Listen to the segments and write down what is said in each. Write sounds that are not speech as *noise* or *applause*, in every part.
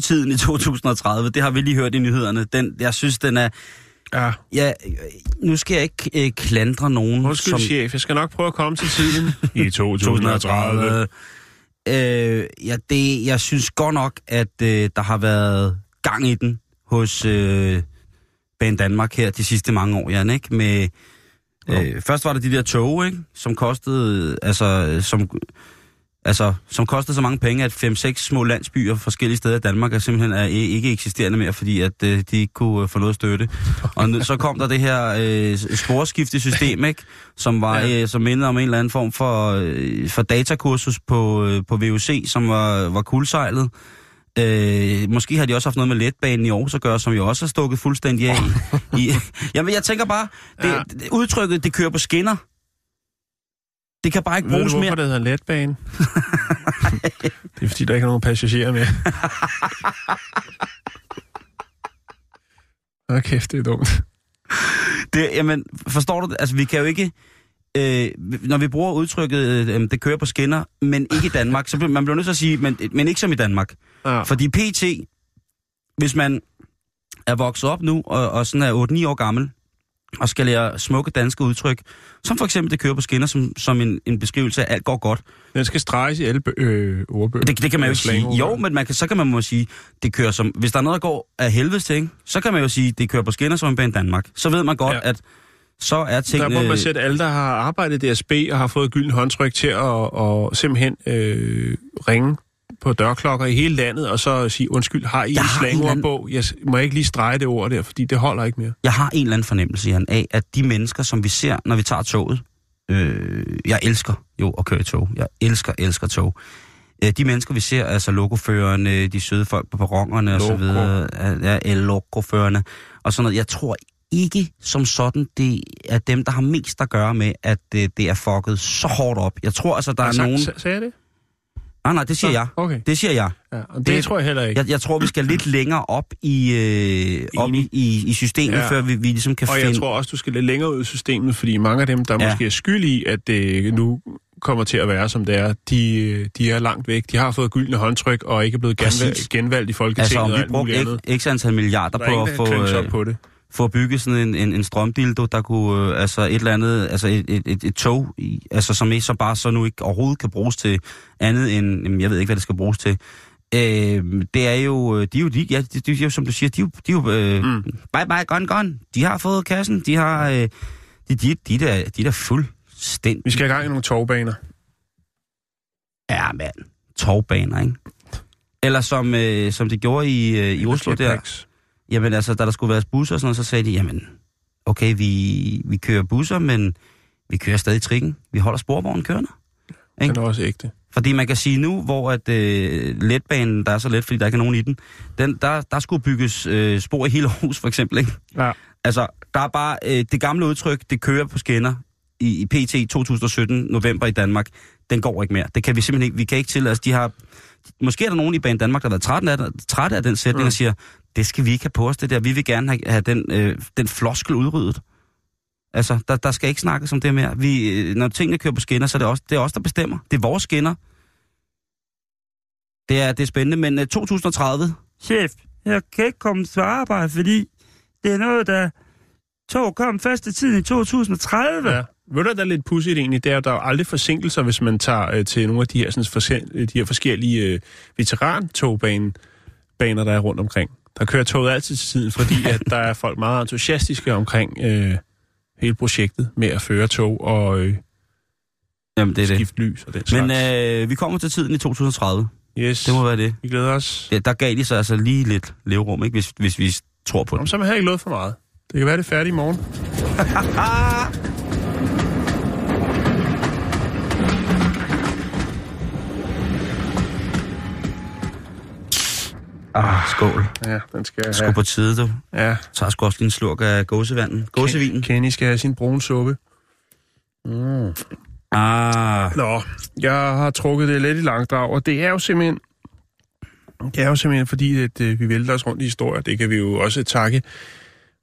Tiden i 2030, det har vi lige hørt i nyhederne. Den, jeg synes, den er... Ja. Ja, nu skal jeg ikke øh, klandre nogen, Undskyld, som... chef. Jeg skal nok prøve at komme til tiden *laughs* i 2030. Øh, ja, det, jeg synes godt nok, at øh, der har været gang i den hos øh, Bane Danmark her de sidste mange år, Jan, ikke? Med, øh, først var der de der tog, ikke? Som kostede, altså, som, altså, som kostede så mange penge, at 5-6 små landsbyer forskellige steder i Danmark er simpelthen er ikke eksisterende mere, fordi at øh, de ikke kunne øh, få noget støtte. Og så kom der det her øh, sporskiftesystem, ikke? Som var øh, som mindede om en eller anden form for, øh, for datakursus på, øh, på VUC, som var, var kuldsejlet. Øh, måske har de også haft noget med letbanen i Aarhus at gøre, som jo også har stukket fuldstændig af. i, *laughs* jamen, jeg tænker bare, det, Ja. det, udtrykket, det kører på skinner. Det kan bare ikke Ved du, bruges hvorfor mere. det hedder letbane? *laughs* det er fordi, der ikke er nogen passagerer med. *laughs* Åh, kæft, det er dumt. Det, jamen, forstår du det? Altså, vi kan jo ikke... Øh, når vi bruger udtrykket, øh, det kører på skinner, men ikke i Danmark, så bliver man bliver nødt til at sige, men, men ikke som i Danmark. Ja. Fordi PT, hvis man er vokset op nu, og, og sådan er 8-9 år gammel, og skal lære smukke danske udtryk, som for eksempel det kører på skinner, som, som en, en beskrivelse af, at alt går godt. Den skal streges i alle øh, ordbøger. Det, det kan man jo ikke sige. Jo, men man kan, så kan man må sige, det kører som... Hvis der er noget, der går af helvedes til, så kan man jo sige, det kører på skinner som en bane Danmark. Så ved man godt, Ja. at så er Der tingene... må man sætte alle, der har arbejdet i DSB og har fået gylden håndtryk til at og simpelthen øh, ringe på dørklokker i hele landet, og så sige, undskyld, har I Jeg en eller anden- slangordbog? Jeg må jeg ikke lige strege det ord der, fordi det holder ikke mere. Jeg har en eller anden fornemmelse, Jan, af, at de mennesker, som vi ser, når vi tager toget, øh, jeg elsker jo at køre i tog. Jeg elsker, elsker tog. Øh, de mennesker, vi ser, altså lokoførerne, de søde folk på perronerne og så videre, ja, lokoførerne og sådan noget. Jeg tror ikke som sådan, det er dem, der har mest at gøre med, at øh, det er fucket så hårdt op. Jeg tror altså, der er Sag- nogen... sag- Sagde jeg det? Nej, nej, det siger Nå, jeg. Okay. Det siger jeg. Ja, og det, Det- tror jeg heller ikke. Jeg, jeg tror, vi skal lidt længere op i, øh, op i, i, i systemet, Ja. før vi, vi ligesom kan Og finde... jeg tror også, du skal lidt længere ud i systemet, fordi mange af dem, der Ja. måske er skyld i, at det nu kommer til at være, som det er, de, de er langt væk. De har fået gyldne håndtryk og ikke er blevet genvalgt, genvalgt i Folketinget Altså, om og vi brugte ikke antal milliarder Der er på at få, øh, på det. Få bygget sådan en, en, en strømdildo, der kunne, øh, altså et eller andet, altså et, et, et, et tog, i, altså som ikke så bare så nu ikke overhovedet kan bruges til andet end, jamen, jeg ved ikke, hvad det skal bruges til. Øh, det er jo, øh, de er jo, de, ja, de, de, jo, som du siger, de jo, de er jo øh, mm. bye bye, gone, gone. De har fået kassen, de har, øh, de, de, de, de, der, de er der fuldstændig. Vi skal i gang i nogle togbaner. Ja, mand. Tovbaner, ikke? Eller som, øh, som det gjorde i, øh, i Oslo der. Jetpacks. Jamen altså, da der skulle være busser og sådan noget, så sagde de, jamen, okay, vi, vi kører busser, men vi kører stadig trikken. Vi holder sporvognen kørende. Den er også ægte. Fordi man kan sige nu, hvor at øh, letbanen, der er så let, fordi der ikke er nogen i den, den der, der skulle bygges øh, spor i hele Aarhus, for eksempel, ikke? Ja. Altså, der er bare øh, det gamle udtryk, det kører på skinner i, i PT 2017, november i Danmark, den går ikke mere. Det kan vi simpelthen ikke, vi kan ikke til, altså de har, måske er der nogen i Banen Danmark, der har været trætte af, trætte af den sætning Mm. og siger, det skal vi ikke have på os, det der, vi vil gerne have, have den, øh, den floskel udryddet. Altså, der, der skal ikke snakkes om det mere. Vi, øh, når tingene kører på skinner, så er det, også, det er os, der bestemmer. Det er vores skinner. Det er, det er spændende, men uh, 2030... Chef, jeg kan ikke komme til arbejde, fordi det er noget, der... Tog kom første tiden i 2030. Ja. Ved du, der er lidt pudsigt egentlig, det er, at der er jo aldrig forsinkelser, hvis man tager øh, til nogle af de her, sådan, forse- de her forskellige øh, veterantogbaner, baner, der er rundt omkring. Der kører toget altid til tiden, fordi *laughs* at der er folk meget entusiastiske omkring øh, hele projektet med at føre tog og øh, Jamen, det er det. skifte lys og den slags. Men øh, vi kommer til tiden i 2030. Yes. Det må være det. Vi glæder os. Ja, der gav de så altså lige lidt leverum, ikke? Hvis, hvis vi tror på Jamen, det. så har heller ikke lovet for meget. Det kan være, det er færdigt i morgen. *laughs* Ah, skål. Ja, den skal jeg have. på tide, du. Ja, Tager sgu også en slurk af gåsevanden. Gåsevinen. Kenny skal have sin brune suppe. Ah, Nå, jeg har trukket det lidt i langdrag, og det er jo simpelthen... Det er jo simpelthen fordi, at øh, vi vælter os rundt i historier. Det kan vi jo også takke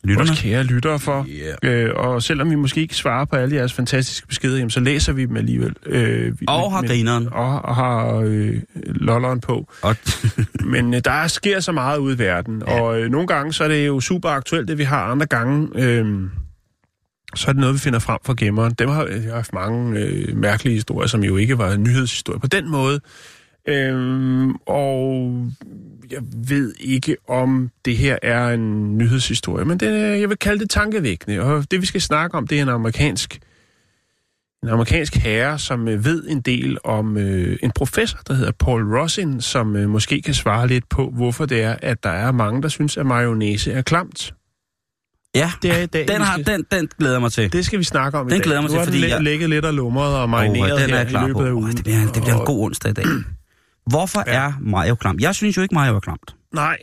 lytterne. vores kære lyttere for. Yeah. Øh, og selvom vi måske ikke svarer på alle jeres fantastiske beskeder, jamen, så læser vi dem alligevel. Øh, vi, Og har men- grineren. Og, og har øh, lolleren på. Og, *laughs* Men øh, der sker så meget ude i verden, ja. og øh, nogle gange så er det jo super aktuelt, det vi har. Andre gange, øh, så er det noget, vi finder frem fra gemmeren. Dem har jeg har haft mange øh, mærkelige historier, som jo ikke var nyhedshistorier på den måde. Øh, og jeg ved ikke, om det her er en nyhedshistorie, men det, er- jeg vil kalde det tankevækkende. Og det, vi skal snakke om, det er en amerikansk en amerikansk herre, som øh, ved en del om øh, en professor, der hedder Paul Rosin, som øh, måske kan svare lidt på, hvorfor det er, at der er mange, der synes, at mayonnaise er klamt. ja, Det er i dag, den, har, skal, den, den glæder mig til. det skal vi snakke om i Den dag. glæder jeg mig nu til, har den fordi jeg- ligget lidt og lumret og marineret Åh, den er her jeg i klar løbet på. af ugen. det, bliver, det bliver en god onsdag i dag. Hvorfor Ja. er Mario klam? Jeg synes jo ikke, Mario er klamt. Nej.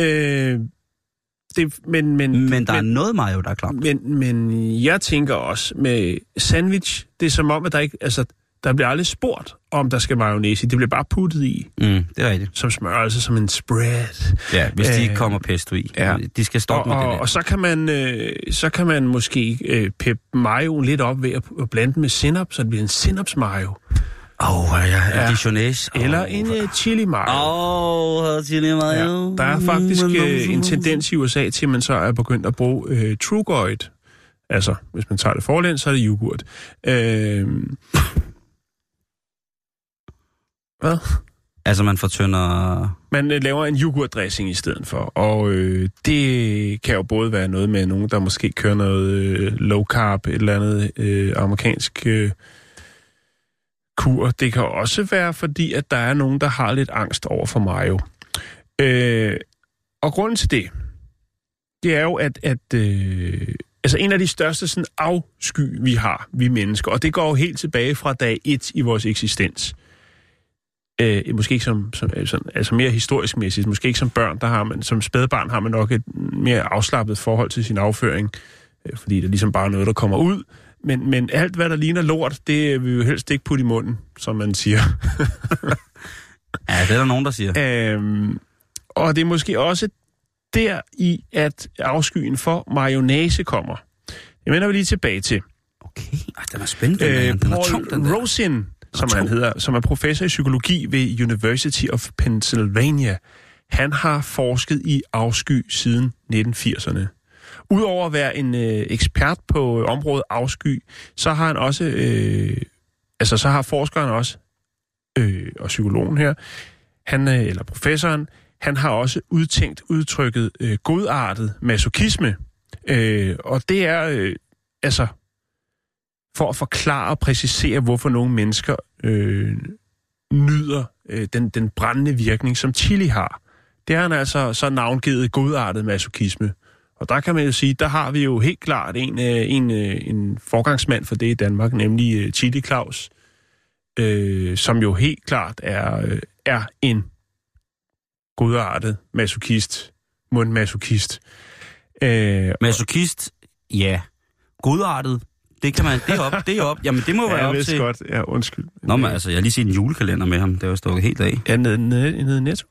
Øh, det, men, men, Men der er men, noget Mario, der er klamt. men, men jeg tænker også med sandwich, det er som om, at der ikke... Altså, der bliver aldrig spurgt, om der skal mayonnaise i. Det bliver bare puttet i Mm, det er rigtigt. som smør, altså som en spread. Ja, hvis de ikke Øh, kommer pesto i. ja. De skal stoppe Og, med det og, der. og så kan man øh, så kan man måske øh, peppe mayo lidt op ved at, blande med sinop, så det bliver en sinaps-mayo. Åh, oh, ja, Ja. dijonage. Eller en øh, chili mayo. Åh, oh, chili mayo. Ja, der er faktisk øh, en tendens i USA til, at man så er begyndt at bruge øh, Trugoid. Altså, hvis man tager det forlænd, så er det yoghurt. Øh, hvad? Altså, man fortynder... Man laver en yoghurtdressing i stedet for, og øh, det kan jo både være noget med nogen, der måske kører noget øh, low carb, et eller andet øh, amerikansk øh, kur. Det kan også være, fordi at der er nogen, der har lidt angst over for mayo. Øh, og grunden til det, det er jo, at, at øh, altså en af de største sådan, afsky, vi har, vi mennesker, og det går jo helt tilbage fra dag et i vores eksistens. Øh, måske ikke som, som øh, sådan, altså mere historisk mæssigt, måske ikke som børn, der har man, som spædbarn har man nok et mere afslappet forhold til sin afføring, øh, fordi det er ligesom bare noget, der kommer ud. Men, men alt, hvad der ligner lort, det vil vi jo helst ikke putte i munden, som man siger. *laughs* Ja, det er der nogen, der siger. Øhm, og det er måske også der i, at afskyen for mayonnaise kommer. Det vender vi lige tilbage til. Okay, Ej, den er spændende. den Øh, den er tung, den Paul der. Som han hedder, som er professor i psykologi ved University of Pennsylvania, han har forsket i afsky siden 1980'erne. Udover at være en øh, ekspert på øh, området afsky, så har han også, øh, altså så har forskeren også, øh, og psykologen her, han, øh, eller professoren, han har også udtænkt udtrykket øh, godartet masochisme. Øh, og det er, øh, altså, for at forklare og præcisere, hvorfor nogle mennesker øh, nyder øh, den, den brændende virkning, som chili har. Det har han altså så navngivet godartet masochisme. Og der kan man jo sige, der har vi jo helt klart en, øh, en, øh, en forgangsmand for det i Danmark, nemlig øh, Chili Claus, øh, som jo helt klart er, er en godartet masochist, mundmasochist. Øh, Masochist, ja. Godartet, det kan man, det er op, det er op. Jamen, det må *laughs* ja, være jeg op til... godt. Ja, undskyld. Nå, men altså, jeg har lige set en julekalender med ham. Det var stukket helt af. Er nede, nede, nede Netto?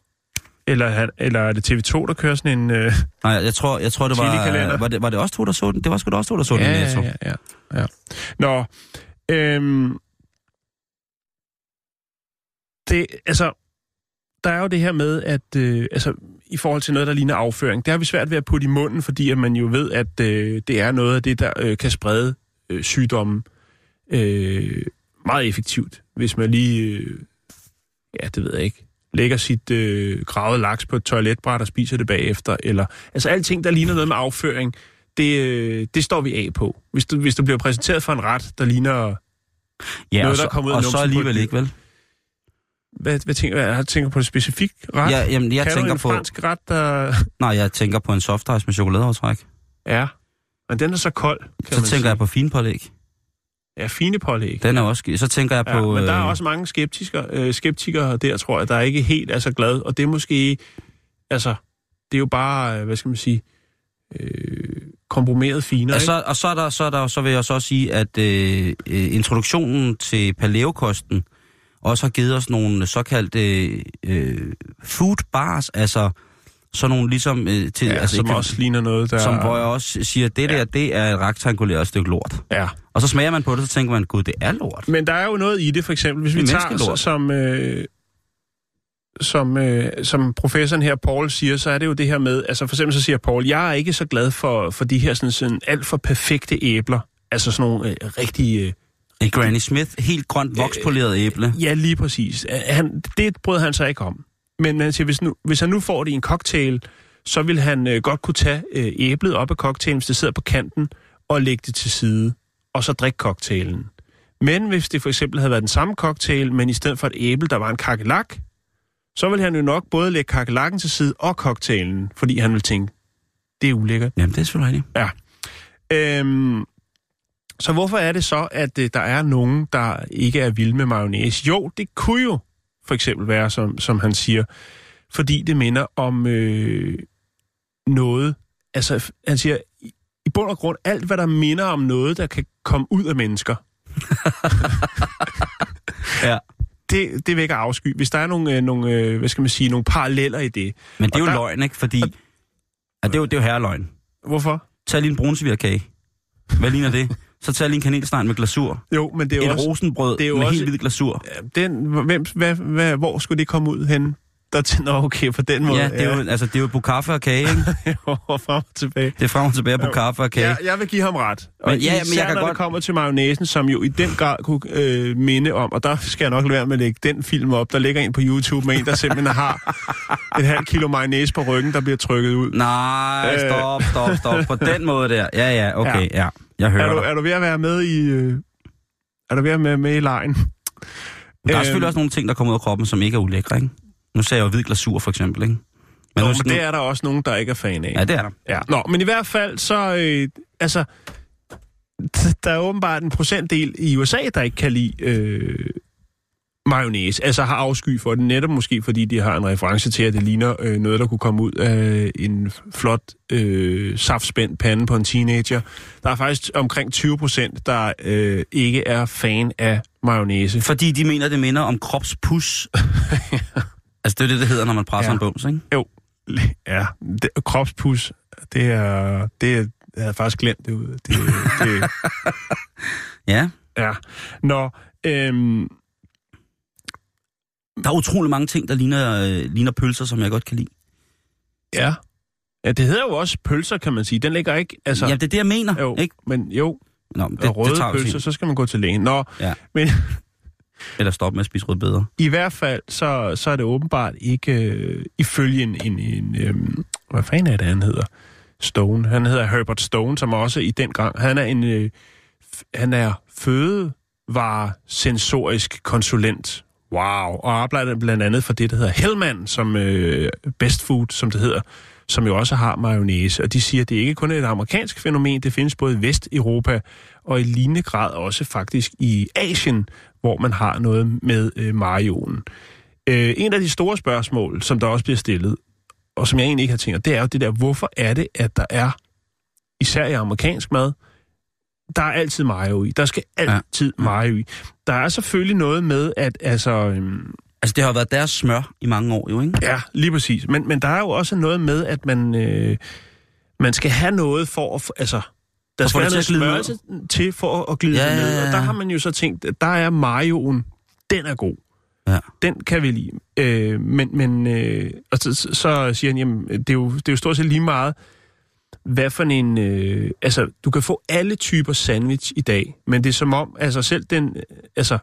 Eller, han- eller er det TV2, der kører sådan en... Øh... Nej, jeg tror, jeg tror det var... Var det, var det også to, der så den? Det var sgu da også to, der så den. ja, jeg tror. ja, ja, ja. Nå, øhm, det, altså, der er jo det her med, at øh, altså, i forhold til noget, der ligner afføring, det har vi svært ved at putte i munden, fordi at man jo ved, at øh, det er noget af det, der øh, kan sprede øh, sygdomme øh, meget effektivt, hvis man lige, øh, ja, det ved jeg ikke, lægger sit øh, gravet laks på et toiletbræt og spiser det bagefter, eller altså alting, der ligner noget med afføring, det, øh, det står vi af på. Hvis du, hvis du bliver præsenteret for en ret, der ligner... Ja, Noget, og, så, der er kommet ud af og så alligevel ikke, vel? Hvad, hvad tænker jeg? Jeg tænker på en specifik ret. Ja, jamen, jeg kan tænker du en på... fransk ret, der... Nej, jeg tænker på en soft ice med chokoladeovertræk. Ja, men den er så kold, kan Så tænker sige. jeg på finpålæg. Ja, fine pålæg. Den er også... Så tænker jeg Ja, på... men der er øh, også mange skeptikere, øh, skeptikere der, tror jeg, der er ikke helt er så glad. Og det er måske... Altså, det er jo bare, øh, hvad skal man sige... Øh, komprimeret finere, Ja, ikke? så, og så, er der, så, er der, så vil jeg så også sige, at øh, øh, introduktionen til paleokosten også har givet os nogle såkaldte øh, food bars, altså sådan nogle ligesom... Øh, til, Ja, altså, som ikke- også ligner noget, der... som hvor jeg også siger, det der, det er et rektangulært stykke lort. Ja. Og så smager man på det, så tænker man, gud, det er lort. Men der er jo noget i det, for eksempel, hvis vi er tager, menneskelort. som, øh, som, øh, som professoren her, Paul, siger, så er det jo det her med, altså for eksempel så siger Paul, jeg er ikke så glad for, for de her sådan, sådan alt for perfekte æbler, altså sådan nogle øh, rigtige... Øh, En Granny Smith, helt grønt vokspoleret æble. ja, lige præcis. Øh, Han, det brød han sig ikke om. Men han siger, hvis, nu, hvis han nu får det i en cocktail, så vil han øh, godt kunne tage øh, æblet op af cocktailen, hvis det sidder på kanten, og lægge det til side, og så drikke cocktailen. Men hvis det for eksempel havde været den samme cocktail, men i stedet for et æble, der var en kakelak, så vil han jo nok både lægge kakelakken til side og cocktailen, fordi han vil tænke, det er ulækkert. Jamen, det er selvfølgelig rigtigt. Ja. Øhm, så hvorfor er det så, at øh, der er nogen, der ikke er vilde med mayonnaise? Jo, det kunne jo for eksempel være, som, som han siger, fordi det minder om øh, noget. Altså, han siger, i- bund og grund, alt hvad der minder om noget, der kan komme ud af mennesker, *laughs* Ja. det, det vækker afsky. Hvis der er nogle, øh, nogle øh, hvad skal man sige, nogle paralleller i det. Men det er Og jo der- løgn, ikke? Fordi... Ja, det er jo, det er jo herreløgn. Hvorfor? Tag lige en brunsvigerkage. Hvad ligner det? Så tag lige en kanelsteg med glasur. Jo, men det er jo Et også... rosenbrød det er jo med også- helt hvid glasur. Den, hvem, hvad, hvad, hvor skulle det komme ud hen? Der *laughs* tænder okay på den måde. Ja, det er jo, altså, det er jo på kaffe og kage, ikke? *laughs* jo frem og tilbage. Det er frem og tilbage på kaffe og kage. Ja, jeg vil give ham ret. Og Men ja, men jeg kan når godt- det kommer til mayonnaisen, som jo i den grad kunne øh, minde om, og der skal jeg nok lade være med at lægge den film op. Der ligger en på YouTube med en, der simpelthen har *laughs* et halvt kilo mayonnaise på ryggen, der bliver trykket ud. Nej, stop, stop, stop. På den måde der. Ja, ja, okay, ja. Jeg hører Er du, dig. er du ved at være med i... Øh, er du ved at være med i lejen? Der er Øhm, selvfølgelig også nogle ting, der kommer ud af kroppen, som ikke er ulækre, ikke? Nu sagde jeg jo hvid glasur, for eksempel, ikke? Men, Nå, men det er der også nogen, der ikke er fan af. Ja, det er der. Ja. Nå, men i hvert fald, så... Øh, altså, der er åbenbart en procentdel i USA, der ikke kan lide øh, mayonnaise. Altså har afsky for det, netop måske fordi de har en reference til, at det ligner øh, noget, der kunne komme ud af en flot øh, saftspændt pande på en teenager. Der er faktisk omkring 20 procent, der øh, ikke er fan af mayonnaise. Fordi de mener, det minder om kropspus. *laughs* altså, det er det, det hedder, når man presser Ja. en bums, ikke? Jo, ja, det, kropspus, det er, det er, jeg havde faktisk glemt det ud. Det, det, *laughs* Ja. Ja. Nå, øhm, Der er utrolig mange ting, der ligner, øh, ligner pølser, som jeg godt kan lide. ja. Ja, det hedder jo også pølser, kan man sige. Den ligger ikke... Altså, Ja, det er det, jeg mener, jo, ikke? men jo, Nå, men det, det, røde det tager pølser, så skal man gå til lægen. Nå, Ja. men *laughs* Eller stoppe med at spise rødbeder. i hvert fald, så, så er det åbenbart ikke øh, ifølge en... en, en øh, hvad fanden er det, han hedder? Stone. Han hedder Herbert Stone, som også i den gang... Han er en... Øh, han er fødevaresensorisk konsulent. Wow. Og arbejder blandt andet for det, der hedder Hellman, som øh, Best Food, som det hedder, som jo også har mayonnaise. Og de siger, at det ikke kun er et amerikansk fænomen, det findes både i Vesteuropa og i lignende grad også faktisk i Asien, hvor man har noget med øh, mayoen. Øh, en af de store spørgsmål, som der også bliver stillet, og som jeg egentlig ikke har tænkt, det er jo det der, hvorfor er det, at der er, især i amerikansk mad, der er altid mayo i. Der skal altid ja. mayo i. Der er selvfølgelig noget med, at altså... Øhm, Altså, det har været deres smør i mange år, jo, ikke? ja, lige præcis. Men, men der er jo også noget med, at man, øh, man skal have noget for at... Altså, der skal være noget smørelse til for at glide Ja, ja, ja, ned. ja, Og der har man jo så tænkt, at der er mayoen, den er god. Ja. Den kan vi lide. Øh, men men øh, og så, så- så siger han, jamen, det er, jo, det er jo stort set lige meget, hvad for en... Øh, altså, du kan få alle typer sandwich i dag, men det er som om, altså selv den... Øh, altså,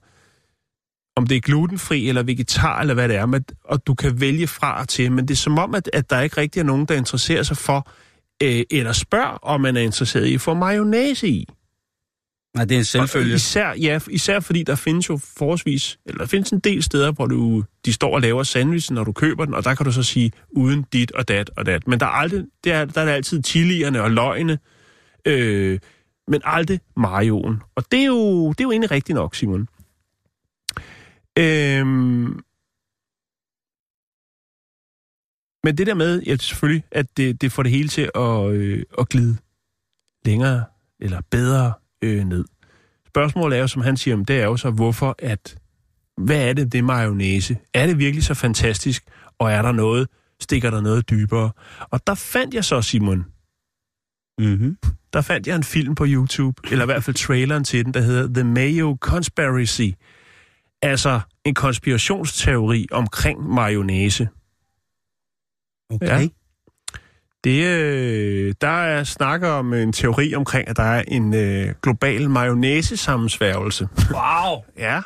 om det er glutenfri eller vegetar eller hvad det er, men, og du kan vælge fra og til, men det er som om, at, at der ikke rigtig er nogen, der interesserer sig for, øh, eller spørger, om man er interesseret i at få mayonnaise i. Nej, det er en Og selvfølge. især, ja, især fordi der findes jo forholdsvis, eller der findes en del steder, hvor du, de står og laver sandwichen, når du køber den, og der kan du så sige, uden dit og dat og dat. Men der er, aldrig, der er, der er altid chilierne og løgene, øh, men aldrig majoen. Og det er, jo, det er jo egentlig rigtigt nok, Simon. Øhm, men det der med, ja, selvfølgelig, at det, det får det hele til at, øh, at glide længere eller bedre øh, ned. Spørgsmålet er jo, som han siger, det er jo så, hvorfor at, hvad er det, det mayonnaise? Er det virkelig så fantastisk, og er der noget, stikker der noget dybere? Og der fandt jeg så, Simon, Mm-hmm. der fandt jeg en film på YouTube, eller i hvert fald traileren til den, der hedder The Mayo Conspiracy. Altså en konspirationsteori omkring mayonnaise. Okay. Ja. Det, øh, der er snakker om en teori omkring, at der er en øh, global mayonnaise-sammensværgelse. Wow! *laughs* Ja,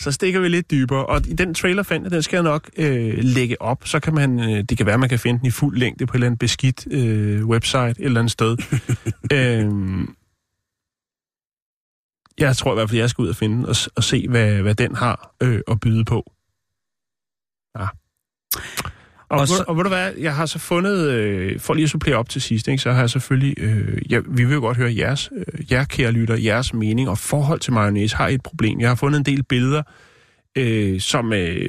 så stikker vi lidt dybere. Og i den trailer fandt jeg, den skal jeg nok øh, lægge op. Så kan man, øh, det kan være, man kan finde den i fuld længde på et eller andet beskidt øh, website et eller andet sted. *laughs* øhm, jeg tror i hvert fald, jeg skal ud og finde den og, og se, hvad, hvad den har øh, at byde på. Ja. Og, Og så- og ved du hvad, jeg har så fundet, øh, for lige at supplere op til sidst, ikke, så har jeg selvfølgelig, øh, ja, vi vil jo godt høre jeres, øh, jer kære lytter, jeres mening og forhold til mayonnaise. Har I et problem? Jeg har fundet en del billeder, øh, som, øh,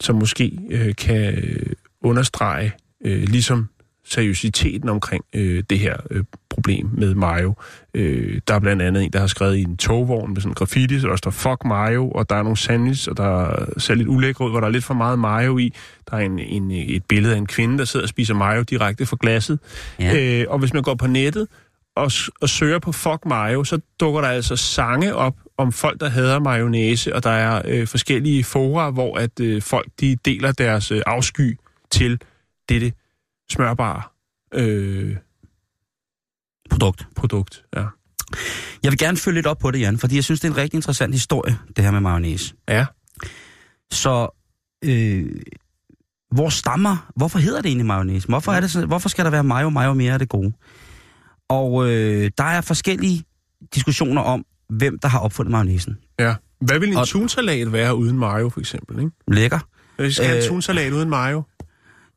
som måske øh, kan øh, understrege øh, ligesom seriøsiteten omkring øh, det her øh, problem med mayo. Øh, der er blandt andet en, der har skrevet i en togvogn med sådan graffiti, så der står fuck mayo, og der er nogle sandwich, og der ser lidt ulækre ud, hvor der er lidt for meget mayo i. Der er en, en, et billede af en kvinde, der sidder og spiser mayo direkte fra glasset. Ja. Øh, og hvis man går på nettet og, og søger på fuck mayo, så dukker der altså sange op om folk, der hader mayonnaise, og der er øh, forskellige fora, hvor at øh, folk de deler deres øh, afsky til dette smørbare øh, Produkt. produkt. Ja. Jeg vil gerne følge lidt op på det, Jan, fordi jeg synes, det er en rigtig interessant historie, det her med mayonnaise. ja. Så, øh, hvor stammer, hvorfor hedder det egentlig mayonnaise? Hvorfor, er det så, hvorfor skal der være mayo, mayo mere af det gode? Og øh, der er forskellige diskussioner om, hvem der har opfundet mayonnaisen. ja. Hvad vil en Og- tunsalat være uden mayo, for eksempel? Ikke? Lækker. Hvis skal Øh, en tunsalat uden mayo?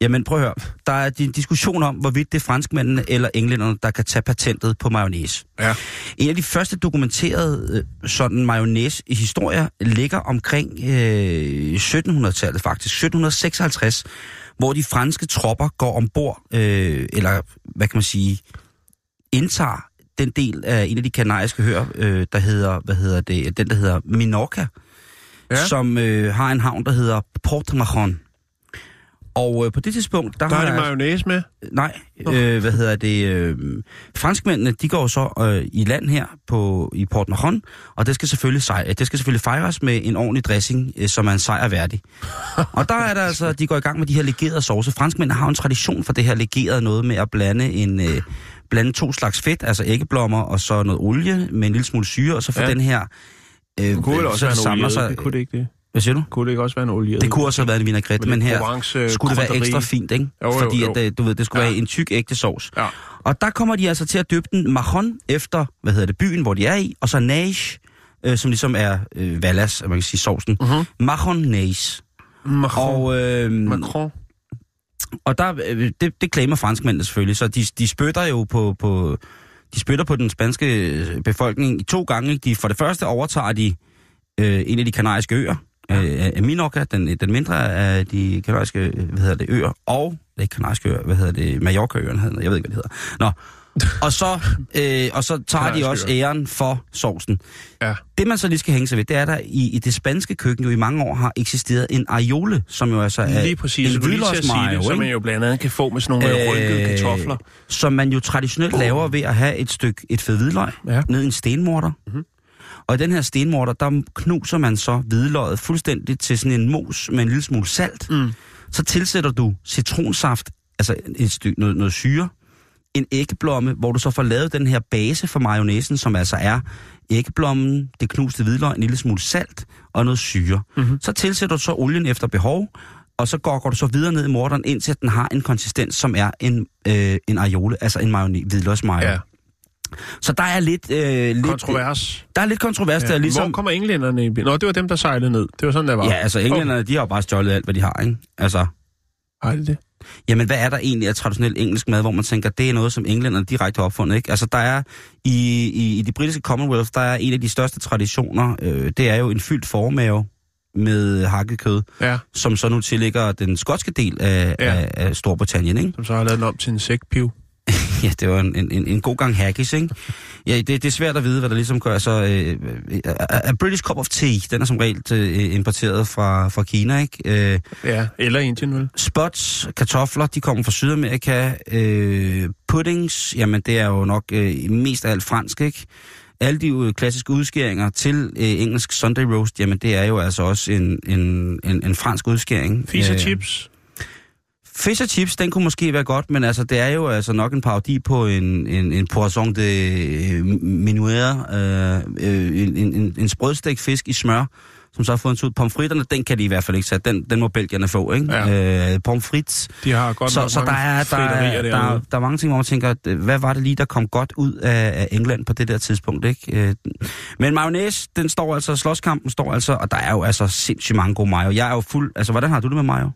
Jamen prøv at høre, der er en diskussion om, hvorvidt det er franskmændene eller englænderne, der kan tage patentet på mayonnaise. Ja. En af de første dokumenterede øh, sådan mayonnaise i historier ligger omkring øh, 1700-tallet faktisk, 1756, hvor de franske tropper går ombord, øh, eller hvad kan man sige, indtager den del af en af de kanariske høer, øh, der hedder, hvad hedder det, den der hedder Minorca, Ja. ja. som øh, har en havn, der hedder Port Mahon. Og øh, på det tidspunkt, der, Der har er det mayonnaise med. Nej, øh, hvad hedder det? Øh, franskmændene, de går så øh, i land her på i Port Mahon, og det skal selvfølgelig sej, det skal selvfølgelig fejres med en ordentlig dressing, øh, som er en sejr værdig. *laughs* og der er der altså, de går i gang med de her legerede sauce. Franskmændene har en tradition for det her legerede noget med at blande en øh, blande to slags fedt, altså æggeblommer og så noget olie med en lille smule syre, og så få Ja. den her øh, Det kunne vel også så være en samler olieret. sig- Det kunne det ikke det. Hvad siger du? Kunne det ikke også være en olieret? Det kunne også have været en vinaigrette, men lidt her Provence, øh, skulle det være ekstra fint, ikke? Jo, jo, Fordi jo. At, øh, du ved, det skulle Ja. være en tyk ægte sovs. Ja. Og der kommer de altså til at døbe den Mahon efter, hvad hedder det, byen, hvor de er i, og så Nage, øh, som ligesom er øh, Vallas, man kan sige, sovsen. Mhm. Mahon Nage. Macron. Og, øh, Macron. og der, øh, det, det claimer franskmændene selvfølgelig, så de, de spytter jo på, på, de spytter på den spanske øh, befolkning i to gange. De, for det første overtager de øh, en af de kanariske øer, øh, af Minorca, den, den mindre af de kanariske øh, hvad hedder det, øer, og det ikke kanariske øer, hvad hedder det, Mallorca-øerne jeg ved ikke, hvad det hedder. Nå, og så, *laughs* øh, og så tager de Kanariske også øer. æren for sovsen. Ja. Det man så lige skal hænge sig ved, det er, der i, i det spanske køkken jo i mange år har eksisteret en aiole, som jo altså er Lige præcis. en det, som man jo blandt andet kan få med sådan nogle øh, rynkede kartofler. Som man jo traditionelt laver ved at have et stykke et fed hvidløg Ja. ned i en stenmorter. Mhm. Mm-hmm. Og i den her stenmorter, der knuser man så hvidløget fuldstændig til sådan en mos med en lille smule salt. Mm. Så tilsætter du citronsaft, altså et stykke noget, noget syre, en æggeblomme, hvor du så får lavet den her base for mayonnaisen, som altså er æggeblommen, det knuste hvidløg, en lille smule salt og noget syre. Mhm. Mm-hmm. Så tilsætter du så olien efter behov, og så går, går du så videre ned i morteren, indtil den har en konsistens, som er en, øh, en aiole, altså en mayonnaise, hvidløgsmayo. Ja. Så der er lidt... Øh, lidt Kontrovers. Der er lidt kontrovers, ja. der er ligesom... Hvor kommer englænderne ind? Nå, det var dem, der sejlede ned. Det var sådan, der var. Ja, altså englænderne, okay. de har jo bare stjålet alt, hvad de har, ikke? Altså, Ej, det det. jamen hvad er der egentlig af traditionel engelsk mad, hvor man tænker, det er noget, som englænderne direkte har opfundet, ikke? Altså, der er i, i, i de britiske Commonwealth, der er en af de største traditioner, øh, det er jo en fyldt formave med hakket kød, Ja, som så nu tilligger den skotske del af. Ja. af, af Storbritannien, ikke? som så har lavet den om til en sækpiv. *laughs* Ja, det var en, en, en god gang haggis, ikke? Ja, det, det er svært at vide, hvad der ligesom gør. Altså, øh, øh, a British Cup of Tea, den er som regel øh, importeret fra, fra Kina, ikke? Øh, Ja, eller Indien, vel? spots, kartofler, de kommer fra Sydamerika. Øh, puddings, jamen det er jo nok øh, mest af alt fransk, ikke? Alle de øh, klassiske udskæringer til øh, engelsk Sunday roast, jamen det er jo altså også en, en, en, en fransk udskæring. Fish Øh, chips. Fish and chips, den kunne måske være godt, men altså, det er jo altså nok en parodi på en, en, en poisson de øh, menuire, øh, øh, en, en, en sprødstegt fisk i smør, som så har fået en ud. Pomfritterne, den kan de i hvert fald ikke sætte. Den, den må belgierne få, ikke? Ja. Øh, pomfrits. De har godt Så, så der, er, der, er, der, dernede. er, der er mange ting, hvor man tænker, øh, hvad var det lige, der kom godt ud af, af England på det der tidspunkt, ikke? Øh, Men mayonnaise, den står altså, slåskampen står altså, og der er jo altså sindssygt mange gode mayo. Jeg er jo fuld, altså hvordan har du det med mayo?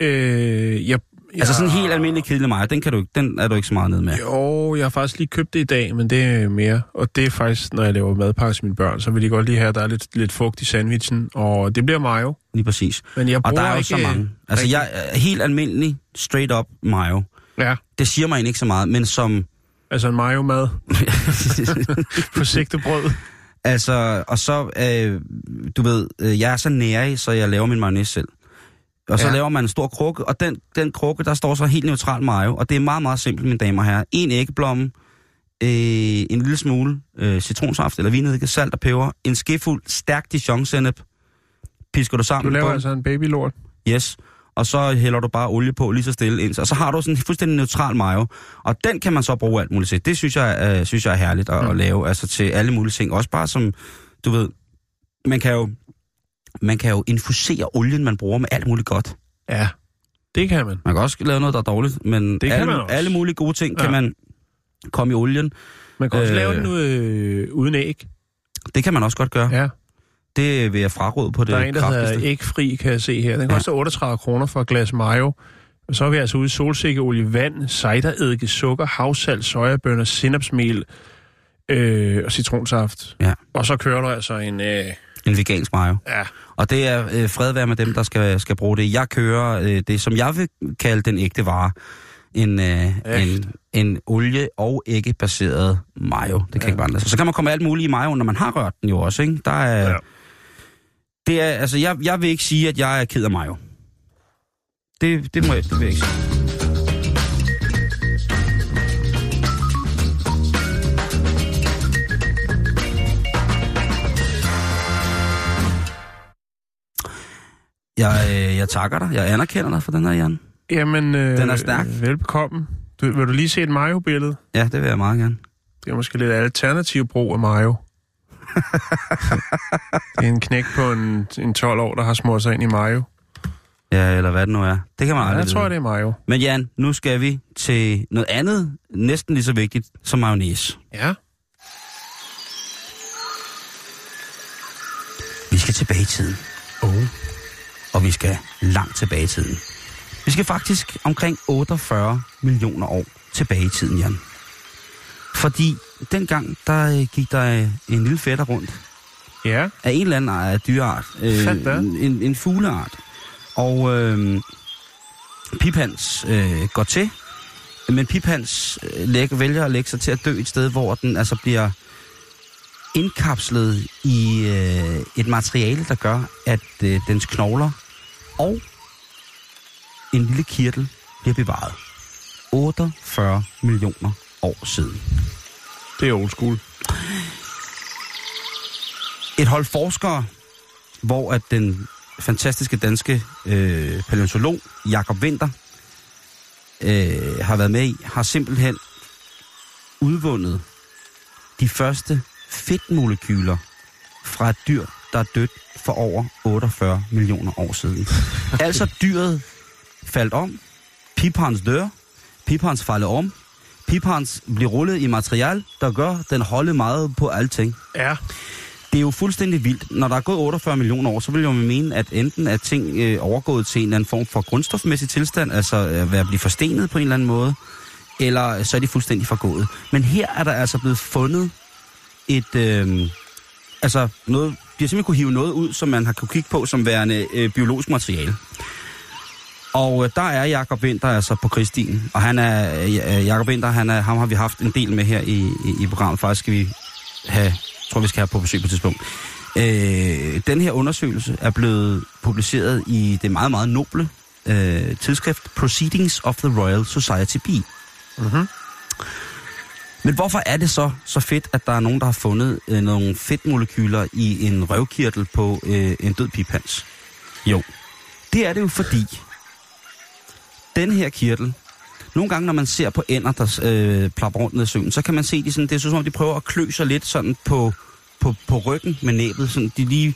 Øh, jeg, jeg, Altså sådan en helt almindelig kedelig mayo, den, kan du, den er du ikke så meget nede med. Jo, jeg har faktisk lige købt det i dag, men det er mere. Og det er faktisk, når jeg laver madpakke til mine børn, så vil de godt lige have, at der er lidt, lidt fugt i sandwichen. Og det bliver mayo. Lige præcis. Men jeg Og der er jo ikke... så mange. Altså jeg er helt almindelig, straight up mayo. Ja, Det siger mig ikke så meget, men som... altså en mayo-mad *laughs* på sigtebrød. altså, og så, øh, du ved, øh, jeg er så nærig, så jeg laver min mayonnaise selv. Og så Ja. laver man en stor krukke, og den, den krukke, der står så helt neutral mayo, og det er meget, meget simpelt, mine damer og herrer. En æggeblomme, øh, en lille smule øh, citronsaft eller vinedike, salt og peber, en skefuld stærk dijon-sennep, pisker du Du sammen. laver bum. altså en babylort. Yes. Og så hælder du bare olie på lige så stille ind. Og så har du sådan en fuldstændig neutral mayo. Og den kan man så bruge alt muligt til. Det synes jeg, øh, synes jeg er herligt at, Mm. at lave. Altså til alle mulige ting. Også bare som, du ved, man kan jo, man kan jo infusere olien, man bruger med alt muligt godt. Ja, det kan man. Man kan også lave noget, der er dårligt. Men Det kan alle, også. alle mulige gode ting Ja. kan man komme i olien. Man kan også Øh. lave den øh, uden æg. Det kan man også godt gøre. Ja. Det vil jeg fraråde på det Der er en, der hedder kraftigste. ægfri, kan jeg se her. Den Ja. koster 38 kroner for et glas mayo. Og så er vi altså ude i solsikkeolie, vand, cideredike, sukker, havsalt, sojabønner, sinapsmel øh, og citronsaft. Ja. Og så kører du altså en... Øh, En vegansk mayo. ja, Og det er øh, fred være med dem, der skal, skal bruge det. Jeg kører øh, det, som jeg vil kalde den ægte vare. En, øh, en, en olie- og æggebaseret mayo. Det kan Ja. ikke være andet. Så kan man komme alt muligt i mayo, når man har rørt den jo også. Ikke? Der er, ja. det er, altså, jeg, jeg vil ikke sige, at jeg er ked af mayo. Det, det må jeg, det vil jeg ikke sige. Jeg, øh, jeg takker dig. Jeg anerkender dig for den her, Jan. Jamen, øh, Den er stærk. Velbekomme. Du, vil du lige se et mayo-billede? Ja, det vil jeg meget gerne. Det er måske lidt alternativ brug af mayo. *laughs* det er en knæk på en, en 12 år, der har smurt sig ind i mayo. Ja, eller hvad det nu er. Det kan man Ja, aldrig jeg tror, det er mayo. Men Jan, nu skal vi til noget andet, næsten lige så vigtigt som mayonnaise. Ja. Vi skal tilbage i tiden. Oh. Og vi skal langt tilbage i tiden. Vi skal faktisk omkring 48 millioner år tilbage i tiden, Jan. Fordi dengang, der øh, gik der øh, en lille fætter rundt Ja. af en eller anden af dyreart. Øh, en, en fugleart. Og øh, Piphans øh, går til, men Piphans øh, lægger, vælger at lægge sig til at dø et sted, hvor den altså bliver indkapslet i øh, et materiale, der gør, at øh, dens knogler og en lille kirtel bliver bevaret. 48 millioner år siden. Det er old school. Et hold forskere, hvor at den fantastiske danske øh, paleontolog Jakob Winter øh, har været med i, har simpelthen udvundet de første fedtmolekyler fra et dyr, der er dødt for over 48 millioner år siden. *laughs* altså dyret faldt om, piphans dør, piphans falder om, Piphans bliver rullet i material, der gør den holde meget på alting. Ja. Det er jo fuldstændig vildt. Når der er gået 48 millioner år, så vil jeg jo mene, at enten er ting øh, overgået til en eller anden form for grundstofmæssig tilstand, altså øh, at blive forstenet på en eller anden måde, eller så er de fuldstændig forgået. Men her er der altså blevet fundet et, øh, altså noget, de har simpelthen kunne hive noget ud, som man har kunne kigge på som værende øh, biologisk materiale. Og øh, der er Jakob Winter altså på Kristin, og han er, øh, øh Jakob Winter, han er, ham har vi haft en del med her i, i, i programmet. Faktisk skal vi have, tror vi skal have på besøg på et tidspunkt. Øh, den her undersøgelse er blevet publiceret i det meget, meget noble øh, tidsskrift Proceedings of the Royal Society B. Mm-hmm. Men hvorfor er det så så fedt, at der er nogen, der har fundet øh, nogle fedtmolekyler i en røvkirtel på øh, en død pipans? Jo, det er det jo fordi, den her kirtel, nogle gange når man ser på ender, der øh, plapper rundt ned i søen, så kan man se, de sådan, det er så, som om de prøver at klø sig lidt sådan på, på, på ryggen med næbet. Sådan, de lige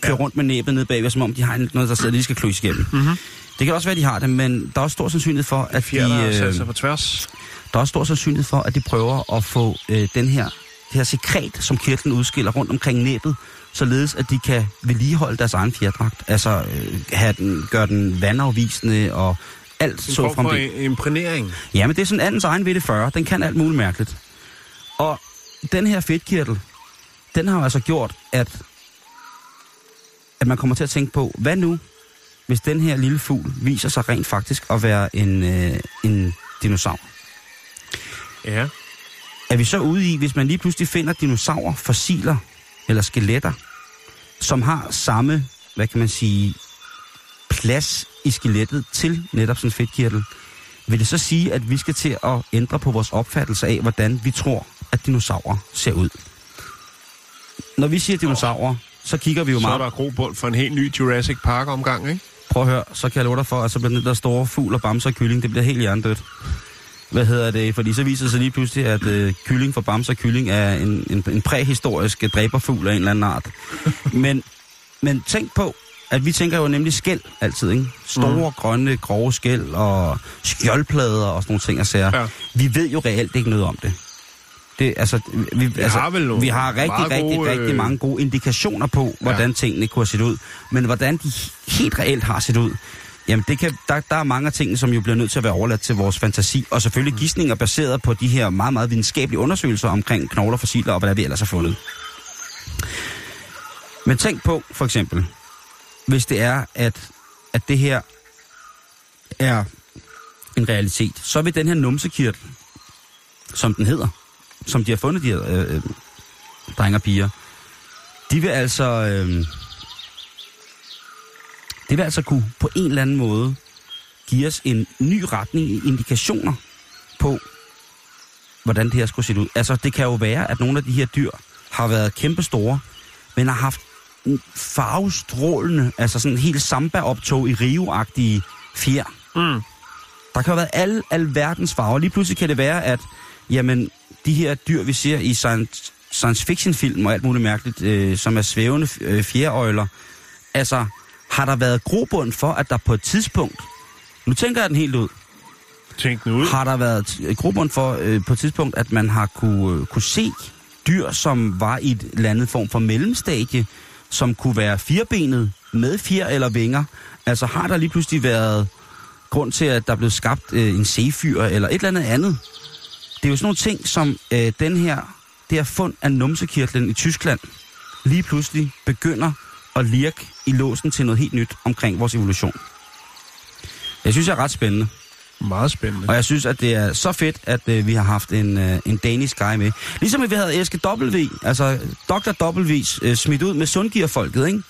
kører ja. rundt med næbet ned bagved, som om de har noget, der sidder, de skal kløs igennem. Mm-hmm. Det kan også være, de har det, men der er også stor sandsynlighed for, at de, øh, sig på tværs. der er også stor sandsynlighed for, at de prøver at få øh, den her, det her sekret, som kirtlen udskiller rundt omkring næbet, således at de kan vedligeholde deres egen fjerdragt. Altså øh, have den, gøre den vandafvisende og alt En så fremdeles. en- imprægnering. Ja, men det er sådan andens egen ved det 40. Den kan alt muligt mærkeligt. Og den her fedtkirtel, den har altså gjort, at, at man kommer til at tænke på, hvad nu, hvis den her lille fugl viser sig rent faktisk at være en, øh, en dinosaur? Ja. Er vi så ude i, hvis man lige pludselig finder dinosaurer, fossiler eller skeletter, som har samme, hvad kan man sige, plads i skelettet til netop sådan en fedtkirtel, vil det så sige, at vi skal til at ændre på vores opfattelse af, hvordan vi tror, at dinosaurer ser ud? Når vi siger dinosaurer, så kigger vi jo Så er meget... der grobund for en helt ny Jurassic Park-omgang, ikke? Prøv at høre, så kan jeg love dig for, at så bliver den der store fugl og bamser og kylling, det bliver helt hjernedødt. Hvad hedder det? Fordi så viser det sig lige pludselig, at øh, kylling for bamser og kylling er en, en, en præhistorisk øh, dræberfugl af en eller anden art. *laughs* men, men tænk på, at vi tænker jo nemlig skæld altid, ikke? Store, mm. grønne, grove skæld og skjoldplader og sådan nogle ting og sager. Ja. Vi ved jo reelt ikke noget om det. Det, altså, vi, vi altså, har vel vi har rigtig, rigtig, gode, rigtig øh, mange gode indikationer på, hvordan ja. tingene kunne have set ud. Men hvordan de helt reelt har set ud, jamen det kan, der, der er mange tingene, som jo bliver nødt til at være overladt til vores fantasi. Og selvfølgelig gissninger baseret på de her meget, meget videnskabelige undersøgelser omkring knogler, fossiler og hvad vi ellers har fundet. Men tænk på, for eksempel, hvis det er, at, at det her er en realitet, så vil den her numsekirtel, som den hedder, som de har fundet, de her øh, øh, drenge og piger, de vil altså... Øh, det vil altså kunne på en eller anden måde give os en ny retning i indikationer på, hvordan det her skulle se ud. Altså, det kan jo være, at nogle af de her dyr har været kæmpestore, men har haft en farvestrålende, altså sådan en helt samba-optog i Rio-agtige fjer. Mm. Der kan jo være alle, alle verdens farver. Lige pludselig kan det være, at jamen, de her dyr, vi ser i science, science fiction film og alt muligt mærkeligt, øh, som er svævende øh, fjerøjler, altså har der været grobund for, at der på et tidspunkt, nu tænker jeg den helt ud, Tænk nu ud. har der været t- grobund for øh, på et tidspunkt, at man har kunne, øh, kunne se dyr, som var i et eller andet form for mellemstadie, som kunne være firebenet med fjer eller vinger. Altså har der lige pludselig været grund til, at der blev skabt øh, en sefyr eller et eller andet andet. Det er jo sådan nogle ting, som øh, den her, det her fund af numsekirtlen i Tyskland lige pludselig begynder at lirke i låsen til noget helt nyt omkring vores evolution. Jeg synes, det er ret spændende. Meget spændende. Og jeg synes, at det er så fedt, at øh, vi har haft en, øh, en Danish guy med. Ligesom at vi havde Eske W, altså Dr. W's øh, smidt ud med Sundgier-folket, ikke?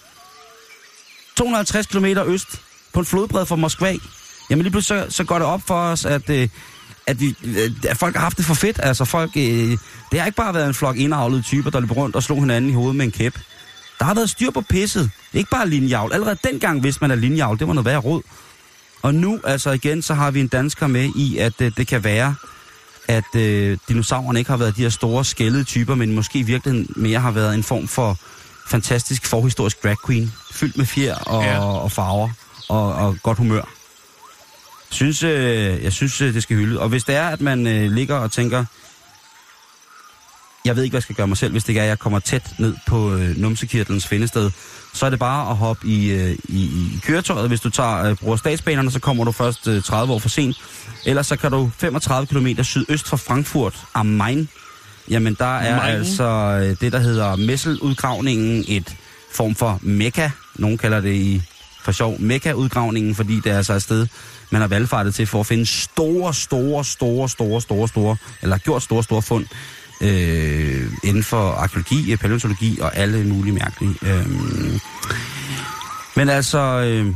250 km øst på en flodbred fra Moskva. Jamen lige pludselig så, så går det op for os, at, øh, at, vi, øh, at folk har haft det for fedt. Altså folk, øh, det har ikke bare været en flok indavlede typer, der løb rundt og slog hinanden i hovedet med en kæp. Der har været styr på pisset. Ikke bare linjavl. Allerede dengang vidste man, at linjavl, det var noget værre råd. Og nu, altså igen, så har vi en dansker med i, at øh, det kan være, at øh, dinosaurerne ikke har været de her store skældede typer, men måske i virkeligheden mere har været en form for fantastisk forhistorisk drag queen, fyldt med fjer og, Ja. ja. og farver og, og godt humør. Synes, øh, jeg synes, øh, det skal hylde. Og hvis det er, at man øh, ligger og tænker, jeg ved ikke, hvad jeg skal gøre mig selv, hvis det ikke er, at jeg kommer tæt ned på øh, numsekirtlens findested, så er det bare at hoppe i, øh, i, i køretøjet. Hvis du tager, øh, bruger statsbanerne, så kommer du først øh, 30 år for sent. Ellers så kan du 35 km sydøst fra Frankfurt am Main. Jamen, der er Main. altså øh, det, der hedder Messeludgravningen, et form for mekka. Nogen kalder det i for sjov mekka-udgravningen, fordi det er altså et sted, man har valgfartet til for at finde store, store, store, store, store, store, eller gjort store, store fund øh, inden for arkeologi, paleontologi og alle mulige mærkelige. Øh. Men altså, øh,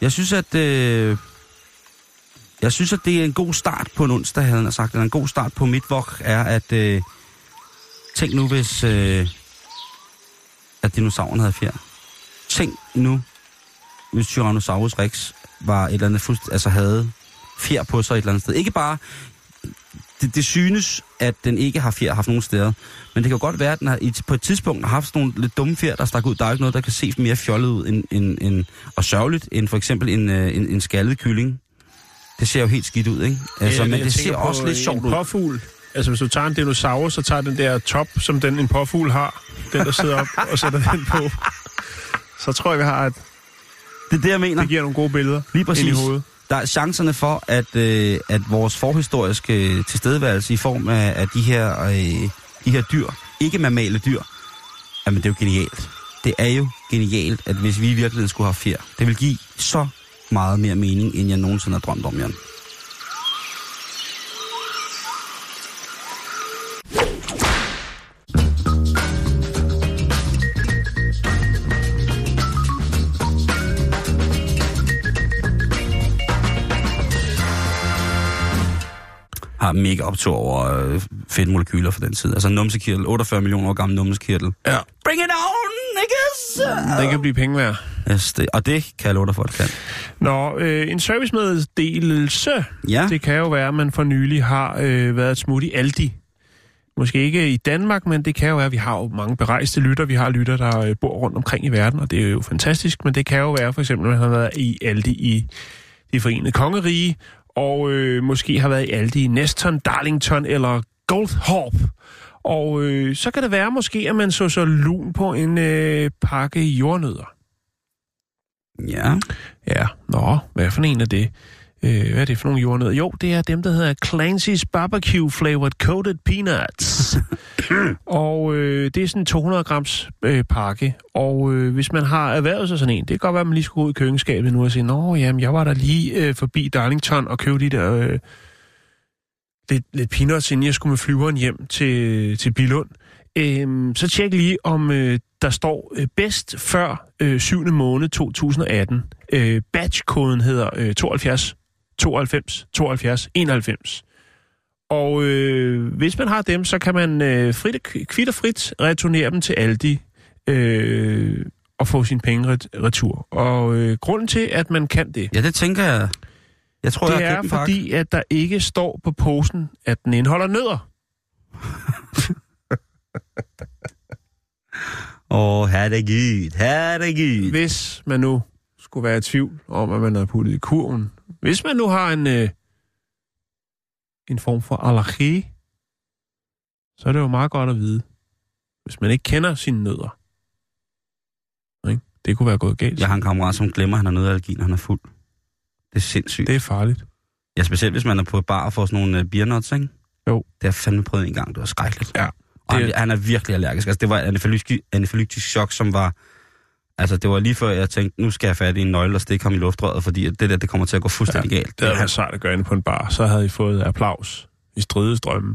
jeg synes, at øh, jeg synes, at det er en god start på en onsdag, havde han sagt. Eller en god start på midtvok er, at øh, tænk nu, hvis øh, at dinosauren havde fjer. Tænk nu, hvis Tyrannosaurus rex var et eller andet fuldst, altså havde fjer på sig et eller andet sted. Ikke bare, det, det synes, at den ikke har fjer haft nogen steder. Men det kan jo godt være, at den har, på et tidspunkt har haft sådan nogle lidt dumme fjer, der stak ud. Der er ikke noget, der kan se mere fjollet ud end, end, end, og sørgeligt, end for eksempel en, øh, en, en skaldet kylling. Det ser jo helt skidt ud, ikke? Altså, men jeg det ser også lidt sjovt ud. Påfugl. Altså, hvis du tager en dinosaurus, så tager den der top, som den en påfugl har, den der sidder op, og sætter den på. Så tror jeg, vi har et, Det er det, jeg mener. det giver nogle gode billeder Lige præcis. i hovedet. Der er chancerne for, at, øh, at vores forhistoriske tilstedeværelse i form af, af de, her, øh, de her dyr, ikke mammale dyr, jamen det er jo genialt. Det er jo genialt, at hvis vi i virkeligheden skulle have fjer, det vil give så meget mere mening, end jeg nogensinde har drømt om, Jan. Har mega optur over øh, fedtmolekyler fra den tid. Altså numsekirtel, 48 millioner år gammel numsekirtel. Ja. Bring it on, niggas! Den kan blive penge værd. Yes, det, og det kan jeg love dig for, at det kan. Nå, øh, en servicemeddelelse. Ja, Det kan jo være, at man for nylig har øh, været et smut i Aldi. Måske ikke i Danmark, men det kan jo være, at vi har jo mange berejste lytter. Vi har lytter, der øh, bor rundt omkring i verden, og det er jo fantastisk. Men det kan jo være, for eksempel, at man har været i Aldi i de forenede kongerige, og øh, måske har været i Aldi Neston, Darlington eller Goldhorp. Og øh, så kan det være måske, at man så så lun på en øh, pakke jordnødder. ja. Ja, nå, hvad for en er det? Øh, hvad er det for nogle jordnødder? Jo, det er dem, der hedder Clancy's Barbecue Flavored Coated Peanuts. *laughs* og øh, det er sådan en 200 grams øh, pakke. Og øh, hvis man har erhvervet sig sådan en, det kan godt være, at man lige skulle ud i køkkenskabet nu og sige, Nå, jamen, jeg var der lige øh, forbi Darlington og købte de der øh, lidt, lidt peanuts, inden jeg skulle med flyveren hjem til, til Bilund. Øhm, så tjek lige, om øh, der står øh, bedst før øh, 7. måned 2018. Øh, batch-koden hedder øh, 72 92 72 91. Og øh, hvis man har dem, så kan man øh, frit, kvitt og frit returnere dem til Aldi øh, og få sine penge ret, retur. Og øh, grunden til, at man kan det, ja, det tænker jeg. Jeg tror, det jeg er fordi, at der ikke står på posen, at den indeholder nødder. *laughs* Åh, herregud, herregud. Hvis man nu skulle være i tvivl om, at man har puttet i kurven. Hvis man nu har en, øh, en form for allergi, så er det jo meget godt at vide. Hvis man ikke kender sine nødder. Ikke? Det kunne være gået galt. Jeg har en kammerat, som glemmer, at han har nødallergi, når han er fuld. Det er sindssygt. Det er farligt. Ja, specielt hvis man er på bar og får sådan nogle uh, beernuts, ikke? Jo. Det har jeg fandme prøvet en gang. Det var skrækkeligt. Ja. Og han, Det- han er virkelig allergisk. Altså, det var anafylaktisk, anafylaktisk chok, som var... Altså, det var lige før, jeg tænkte, nu skal jeg fat i en nøgle og stikke ham i luftrøret, fordi det der, det kommer til at gå fuldstændig ja, galt. Det havde han, været sejt at gøre inde på en bar. Så havde I fået applaus i stridestrømmen.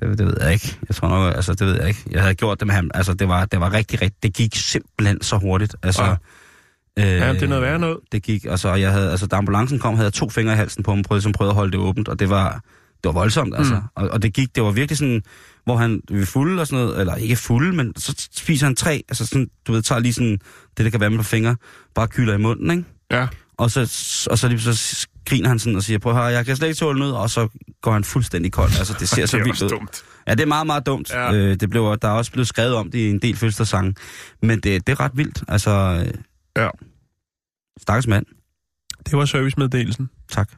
det, det ved jeg ikke. Jeg tror nok, altså, det ved jeg ikke. Jeg havde gjort det med ham. Altså, det var, det var rigtig, rigtig... Det gik simpelthen så hurtigt. Altså, Ja. øh, Ja, det er noget værre noget. Det gik, altså, jeg havde, altså, da ambulancen kom, havde jeg to fingre i halsen på ham, prøvede, som prøvede at holde det åbent, og det var, det var voldsomt, altså. Mm. Og, og, det gik, det var virkelig sådan, hvor han vi er fulde og sådan noget, eller ikke fulde, men så spiser han tre, altså sådan, du ved, tager lige sådan, det der kan være med på fingre, bare kyler i munden, ikke? Ja. Og så, og så lige så griner han sådan og siger, prøv høre, jeg kan slet ikke tåle noget, og så går han fuldstændig kold. Altså, det ser *laughs* så det er vildt ud. dumt. Ja, det er meget, meget dumt. Ja. Ja. Øh, det blev, der er også blevet skrevet om det i en del fødselsdagssange. Men det, det er ret vildt. Altså, øh, Ja. stakkels mand. Det var servicemeddelelsen. Tak.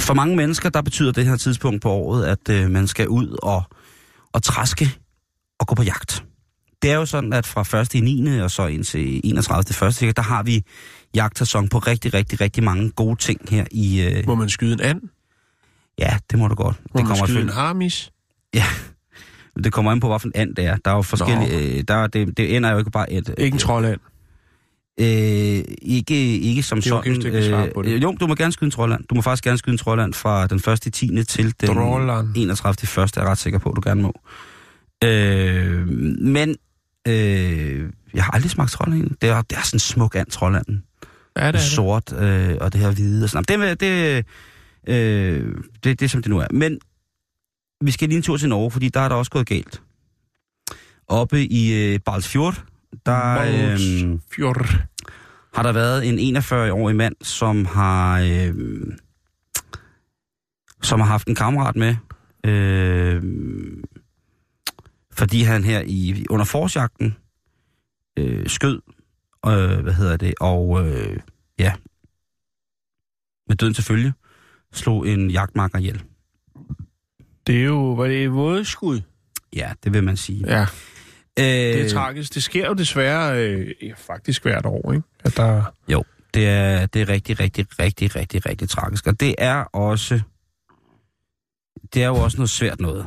For mange mennesker, der betyder det her tidspunkt på året, at øh, man skal ud og, og træske og gå på jagt. Det er jo sådan, at fra 1. i 9. og så indtil 31. 1. der har vi jagtsæson på rigtig, rigtig, rigtig mange gode ting her i... Øh, Må man skyde en and? ja, det må du godt. Må det man skyde en harmis? Ja, det kommer ind på, hvilken and det er. Der er jo forskellige... Øh, der, er- det, det ender jo ikke bare et... Ikke en trolland. Øh, ikke, ikke som Det er okay, sådan... ikke svare på det. øh, jo, du må gerne skyde en trådland. Du må faktisk gerne skyde en trådland fra den 1. i 10. til den Trådland. 31. 1. er jeg ret sikker på, at du gerne må. Øh, men øh, jeg har aldrig smagt trådland. Det er, det er sådan en smuk and, trådlanden. Ja, det er Det det. sort øh, og det her hvide og sådan noget. Det, det, øh, det, det er som det nu er. Men vi skal lige en tur til Norge, fordi der er der også gået galt. Oppe i øh, Balsfjord, der øh, Fjord. har der været en 41-årig mand, som har, øh, som har haft en kammerat med, øh, fordi han her i under forsjagten øh, skød, øh, hvad hedder det, og øh, ja, med døden til følge, slog en jagtmarker ihjel. Det er jo, var det et vådeskud? Ja, det vil man sige. Ja, Øh, det er tragisk. Det sker jo desværre øh, faktisk hvert år, ikke? At der... Jo, det er, det er rigtig, rigtig, rigtig, rigtig, rigtig tragisk. Og det er også... Det er jo også noget svært noget.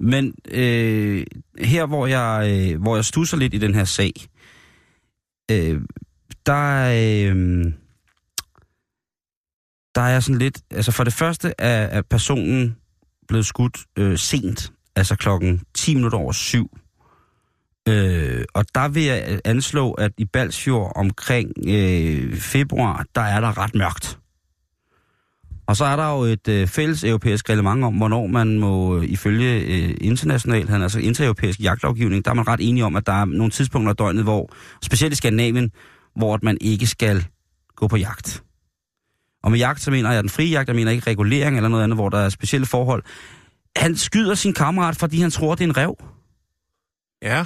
Men øh, her, hvor jeg, øh, hvor jeg stusser lidt i den her sag, øh, der, øh, der er sådan lidt... Altså for det første er, er personen blevet skudt øh, sent, altså klokken 10 minutter over syv. Øh, og der vil jeg øh, anslå, at i Balsfjord omkring øh, februar, der er der ret mørkt. Og så er der jo et øh, fælles europæisk reglement om, hvornår man må, øh, ifølge øh, international, han, altså intereuropæisk jagtlovgivning, der er man ret enige om, at der er nogle tidspunkter af døgnet, hvor, specielt i Skandinavien, hvor at man ikke skal gå på jagt. Og med jagt, så mener jeg den frie jagt, jeg mener ikke regulering eller noget andet, hvor der er specielle forhold. Han skyder sin kammerat, fordi han tror, det er en rev. Ja.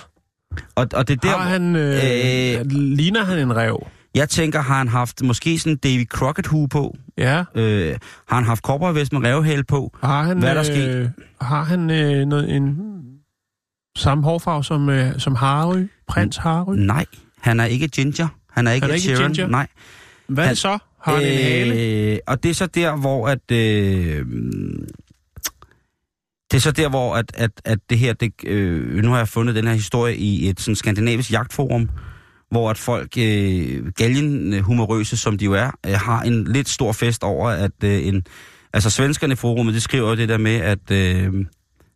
Og, og det er der, Har han, øh, Øh, ligner han en rev? Jeg tænker, har han haft måske sådan en Davy Crockett-hue på? Ja. Øh, har han haft koppervest med revhæl på? Har han, Hvad er der sket? øh, Har han øh, noget, en samme hårfarve som, øh, som Harry? Prins Harry? Nej, han er ikke ginger. Han er ikke, Han er ikke ginger? Nej. Hvad han- så? Har han en hale? Øh, og det er så der, hvor at... Øh, det er så der, hvor at, at, at det her... Det, øh, nu har jeg fundet den her historie i et sådan skandinavisk jagtforum, hvor at folk, øh, galgenhumorøse som de jo er, øh, har en lidt stor fest over, at øh, en... Altså svenskerne i forummet, de skriver jo det der med, at øh, det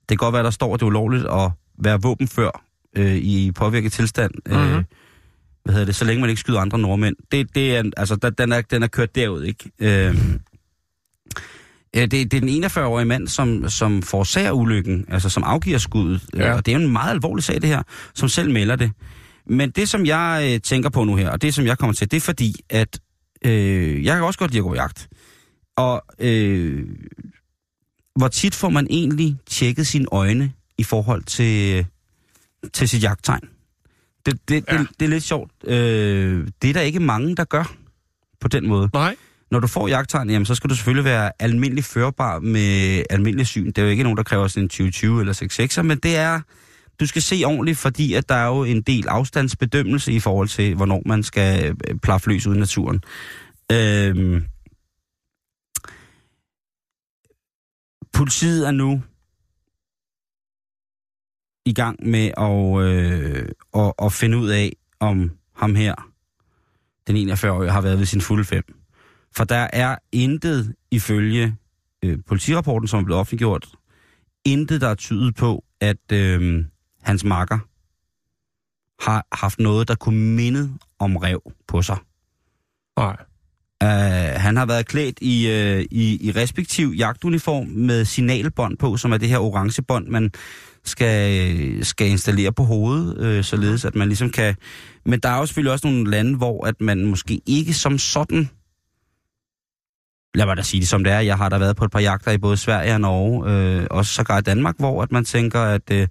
kan godt være, der står, at det er ulovligt at være våbenfør øh, i påvirket tilstand. Øh, Mhm. hvad hedder det, så længe man ikke skyder andre nordmænd. Det, det er, altså, der, den, er, den er kørt derud, ikke? Øh, det, det er den 41-årige mand, som, som forårsager ulykken, altså som afgiver skuddet. Ja. Og det er jo en meget alvorlig sag, det her, som selv melder det. Men det, som jeg øh, tænker på nu her, og det, som jeg kommer til, det er fordi, at øh, jeg kan også godt lide at gå jagt. Og øh, hvor tit får man egentlig tjekket sine øjne i forhold til, til sit jagttegn? Det, det, ja. det, det er lidt sjovt. Øh, det er der ikke mange, der gør på den måde. Nej. Når du får jagttegn, jamen, så skal du selvfølgelig være almindelig førbar med almindelig syn. Det er jo ikke nogen, der kræver sådan en 2020 eller 66, men det er, du skal se ordentligt, fordi at der er jo en del afstandsbedømmelse i forhold til, hvornår man skal øh, plaffe løs ud i naturen. Øhm, politiet er nu i gang med at, øh, at, at finde ud af, om ham her, den 41-årige, har været ved sin fulde fem. For der er intet ifølge øh, politirapporten, som er blevet offentliggjort, intet, der er tydet på, at øh, hans makker har haft noget, der kunne minde om rev på sig. Nej. Uh, han har været klædt i, uh, i, i respektiv jagtuniform med signalbånd på, som er det her orange bånd, man skal, skal installere på hovedet, uh, således at man ligesom kan... Men der er jo selvfølgelig også nogle lande, hvor at man måske ikke som sådan... Lad mig da sige det som det er. Jeg har da været på et par jagter i både Sverige og Norge, øh, også sågar i Danmark, hvor at man tænker, at øh,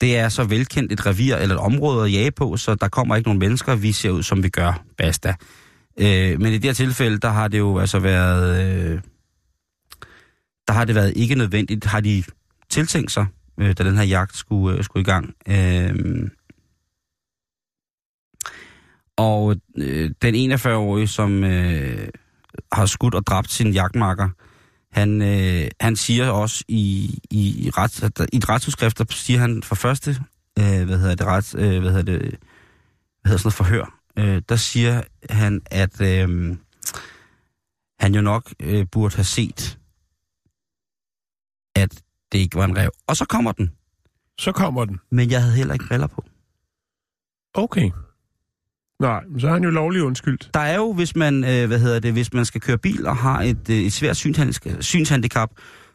det er så velkendt et revir eller et område at jage på, så der kommer ikke nogen mennesker, vi ser ud, som vi gør. Basta. Øh, men i det her tilfælde, der har det jo altså været... Øh, der har det været ikke nødvendigt, har de tiltænkt sig, øh, da den her jagt skulle, øh, skulle i gang. Øh, og øh, den 41-årige, som øh, har skudt og dræbt sin jagtmarker, han, øh, han siger også i, i, i, ret, i et retsudskrift, der siger han for første, øh, hvad hedder det, ret, øh, hvad hedder det, hvad hedder sådan noget forhør, øh, der siger han, at øh, han jo nok øh, burde have set, at det ikke var en rev. Og så kommer den. Så kommer den. Men jeg havde heller ikke briller på. Okay. Nej, men så har han jo lovlig undskyldt. Der er jo, hvis man, øh, hvad hedder det, hvis man skal køre bil og har et, øh, et svært synshandicap,